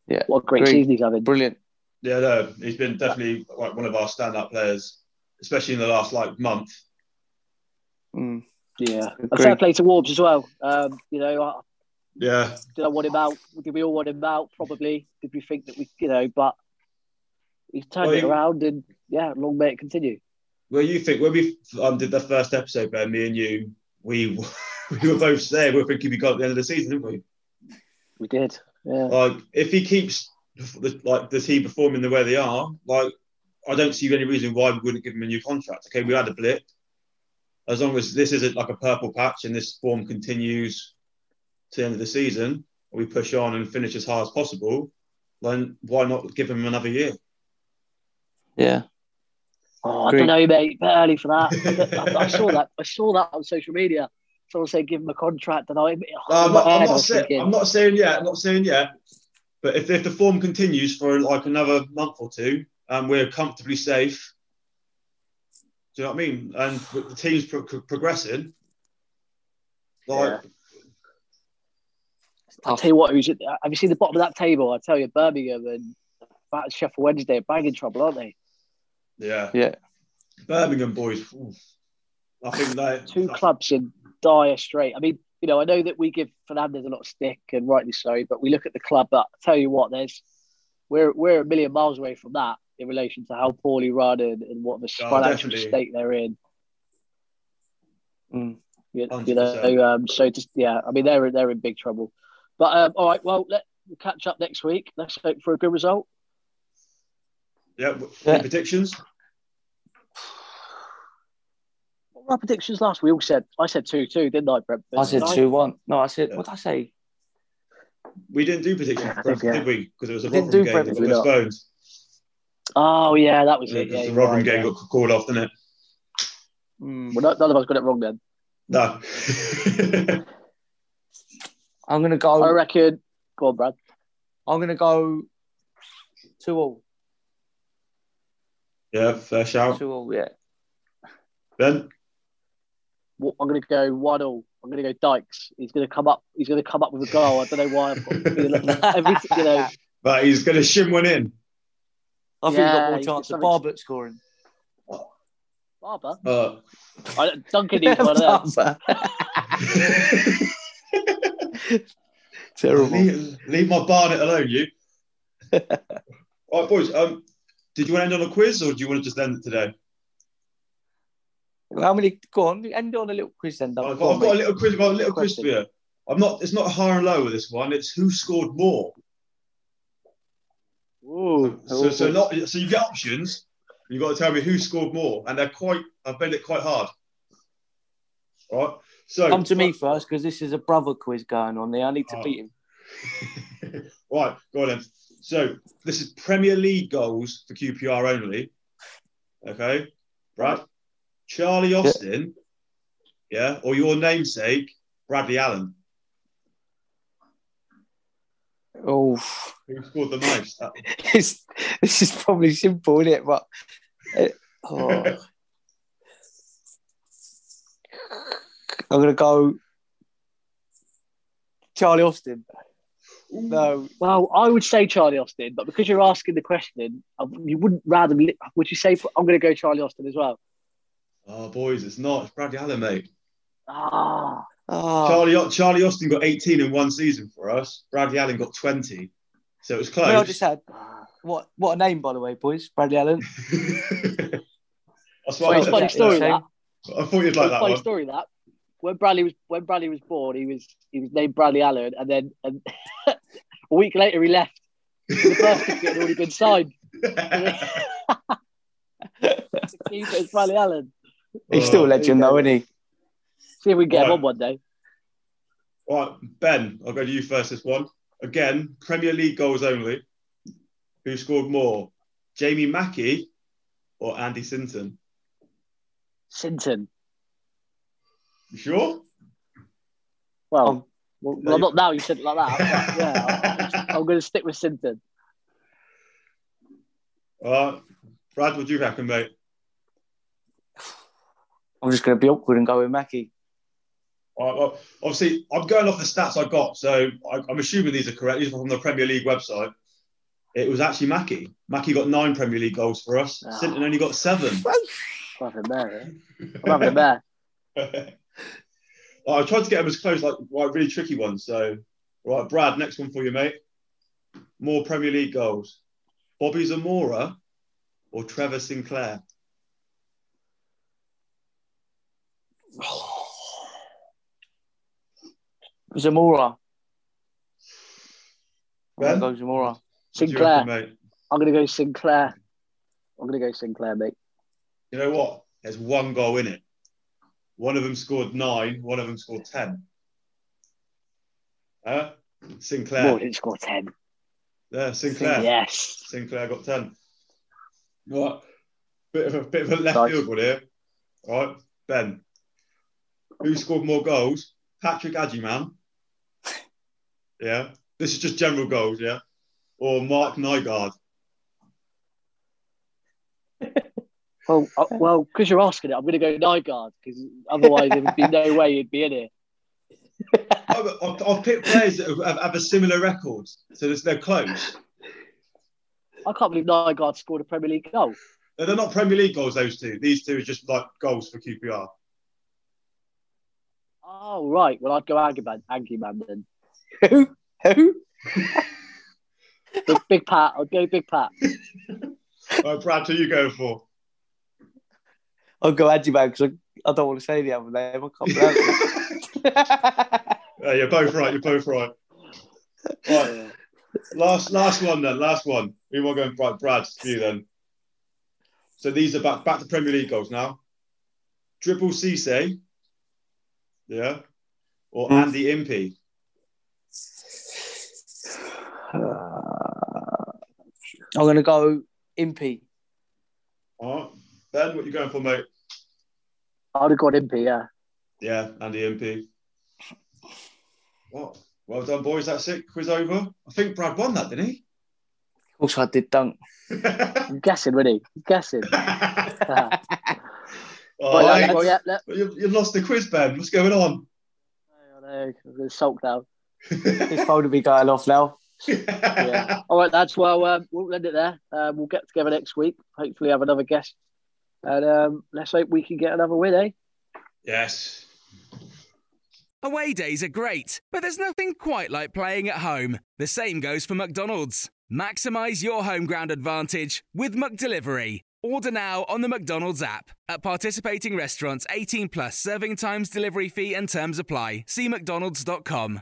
Yeah, what a great agreed. season he's having. Brilliant. Yeah, no, he's been definitely like one of our stand-up players, especially in the last like month. Mm. Yeah, and Agreed. fair play to Warbs as well. Um, you know, I, Yeah, Did I want him out? Did we all want him out? Probably. Did we think that we, you know, but he's turned Well, it you- around and yeah, long may it continue. Well, you think when we um, did the first episode, Ben, me and you, we [laughs] we were both there. we were thinking we got at the end of the season, didn't we? We did. Yeah. Like, if he keeps like the team performing the way they are, like, I don't see any reason why we wouldn't give him a new contract. Okay, we had a blip. As long as this isn't like a purple patch and this form continues to the end of the season, we push on and finish as high as possible, then why not give him another year? Yeah. Oh, I Agreed. don't know, mate. Bit early for that. I, I saw that. I saw that on social media. Someone said give him a contract, and I. No, oh, I'm, in not, I'm, not was saying, I'm not saying yet. I'm not saying yet. But if, if the form continues for like another month or two and we're comfortably safe, do you know what I mean? And the team's pro- pro- progressing, like, I'll tell you what. Who's? Have you seen the bottom of that table? I tell you, Birmingham and that Sheffield Wednesday are bang in trouble, aren't they? yeah, Yeah. Birmingham boys. oof. I think they Two clubs in dire strait. I mean, you know, I know that we give Fernandes a lot of stick, and rightly so. But we look at the club. But I tell you what, there's we're we're a million miles away from that in relation to how poorly run and, and what the Oh, financial definitely. state they're in. Mm. You, you know, um, so just yeah, I mean they're they're in big trouble. But um, all right, well, let we'll catch up next week. Let's hope for a good result. Yeah, Yeah. any predictions? What were our predictions last? We all said I said two two, didn't I, Brentford? I said Did 2 1. No, I said, Yeah. what did I say? We didn't do predictions, Yeah, think, yeah. did we? Because it was a Didn't Rotherham do game that got we postponed. Oh yeah, that was Yeah, it. Yeah, the you're Rotherham right, game yeah. got called off, didn't it? Mm. Well, none of us got it wrong then. No. [laughs] I'm going to go. I reckon. Go on, Brad. I'm going to go 2 all. yeah, fair shout. 2 all, yeah. Ben? What- I'm going to go one all. I'm going to go Dykes. He's going to come up. He's going to come up with a goal. I don't know why. I've got the feeling that every, you know, But he's going to shim one in. I think we've Yeah, got more chance got of something- Barbet scoring. Barber. Uh, I, Duncan needs one of them. Barber. [laughs] Terrible. leave, leave my barnet alone, you. All [laughs] right, boys. Um, did you want to end on a quiz, or do you want to just end it today? How many? Go on, end on a little quiz then. Duncan. I've got, I've got a little quiz. I've got a little quiz for you. I'm not. It's not high and low with this one. It's who scored more. Ooh, So, so not. So you get options. You've got to tell me who scored more, and they're quite. I've made it quite hard. All right. So Come to me first because this is a brother quiz going on there. I need to Oh. beat him. [laughs] right, go on then. So this is Premier League goals for QPR only. Okay, right? Charlie Austin, yeah, or your namesake, Bradley Allen. Oh, Who scored the most? [laughs] It's, this is probably simple, isn't it? But uh, oh. I'm gonna go Charlie Austin. No, Well, I would say Charlie Austin, but because you're asking the question, you wouldn't rather. Would you say I'm going to go Charlie Austin as well? Oh, boys, it's not. It's Bradley Allen, mate. Ah, oh, Charlie Charlie Austin got 18 in one season for us. Bradley Allen got 20. So it was close. well, I just had what what a name by the way, boys. Bradley Allen. [laughs] That's well, what it's a I, funny story. yeah. That I thought you'd like that funny one. story. That when Bradley was when Bradley was born, he was he was named Bradley Allen, and then and [laughs] a week later he left. The birth certificate had already been signed. [laughs] to keep it as Bradley Allen. Oh, He's still a Oh, legend though, isn't he? See if we can get him on one day. Right, Ben, I'll go to you first this one. Again, Premier League goals only. Who scored more? Jamie Mackie or Andy Sinton? Sinton. You sure? Well, Um, well, well, not now. You said it like that. [laughs] yeah, I'm, I'm going to stick with Sinton. All right. Brad, what do you reckon, mate? I'm just gonna be awkward and go with Mackie. All right, well, obviously, I'm going off the stats I got, so I, I'm assuming these are correct. These are from the Premier League website. It was actually Mackie. Mackie got nine Premier League goals for us. Ah. Sinton only got seven. I'm having a mare. eh? I'm having a mare. I tried to get them as close, like like really tricky ones. So, right, Brad, next one for you, mate. More Premier League goals: Bobby Zamora or Trevor Sinclair? Zamora. I'm gonna go Zamora. What do you Sinclair. reckon? I'm going to go Sinclair. I'm going to go Sinclair, mate. You know what? There's one goal in it. One of them scored nine. One of them scored ten. Huh? Sinclair. More didn't score 10. Yeah, Sinclair. Yes. Sinclair got 10. Right. Bit of a bit of a left Nice. field one here. All right, Ben. Who scored more goals? Patrick Agyemang. Yeah. This is just general goals, yeah. Or Marc Nygaard. Well, [laughs] uh, well, because you're asking it, I'm going to go Nygaard because otherwise there would be no way you'd be in here. [laughs] I've, I've, picked players that have, have a similar record, so there's- they're close. I can't believe Nygaard scored a Premier League goal. No, They're not Premier League goals, those two. These two are just like goals for QPR. Oh, right. Well, I'd go Angiman, Angiman then. Who? Who? Big, big Pat. I'd go Big Pat. All right, Brad, who are you going for? I'll go Agyemang because I, I don't want to say the other name. I can't pronounce it. [laughs] Yeah, you're both right. You're both right. Right. Last, last one then. Last one. We want to go right, Brad. to You then. So these are back back to Premier League goals now. Triple Cisse, yeah, or Hmm. Andy Impey. Uh, I'm gonna go Impey. All right, Ben, what you going for, mate? I'd have got Impey, yeah. Yeah, Andy Impey. What? Well done, boys. That's it. Quiz over. I think Brad won that, didn't he? Of course, I did dunk. I'm [laughs] guessing, really. I'm guessing. [laughs] oh, well, I- yeah, well, yeah, let- you, you've lost the quiz, Ben. What's going on? I know, I'm going to sulk now. [laughs] His phone will be going off now. Yeah. All right, lads. Well, um, we'll end it there. Um, we'll get together next week. Hopefully, have another guest. And um, let's hope we can get another win, eh? Yes. Away days are great, but there's nothing quite like playing at home. The same goes for McDonald's. Maximize your home ground advantage with McDelivery. Order now on the McDonald's app. At participating restaurants, 18 plus serving times, delivery fee, and terms apply. See McDonald's.com.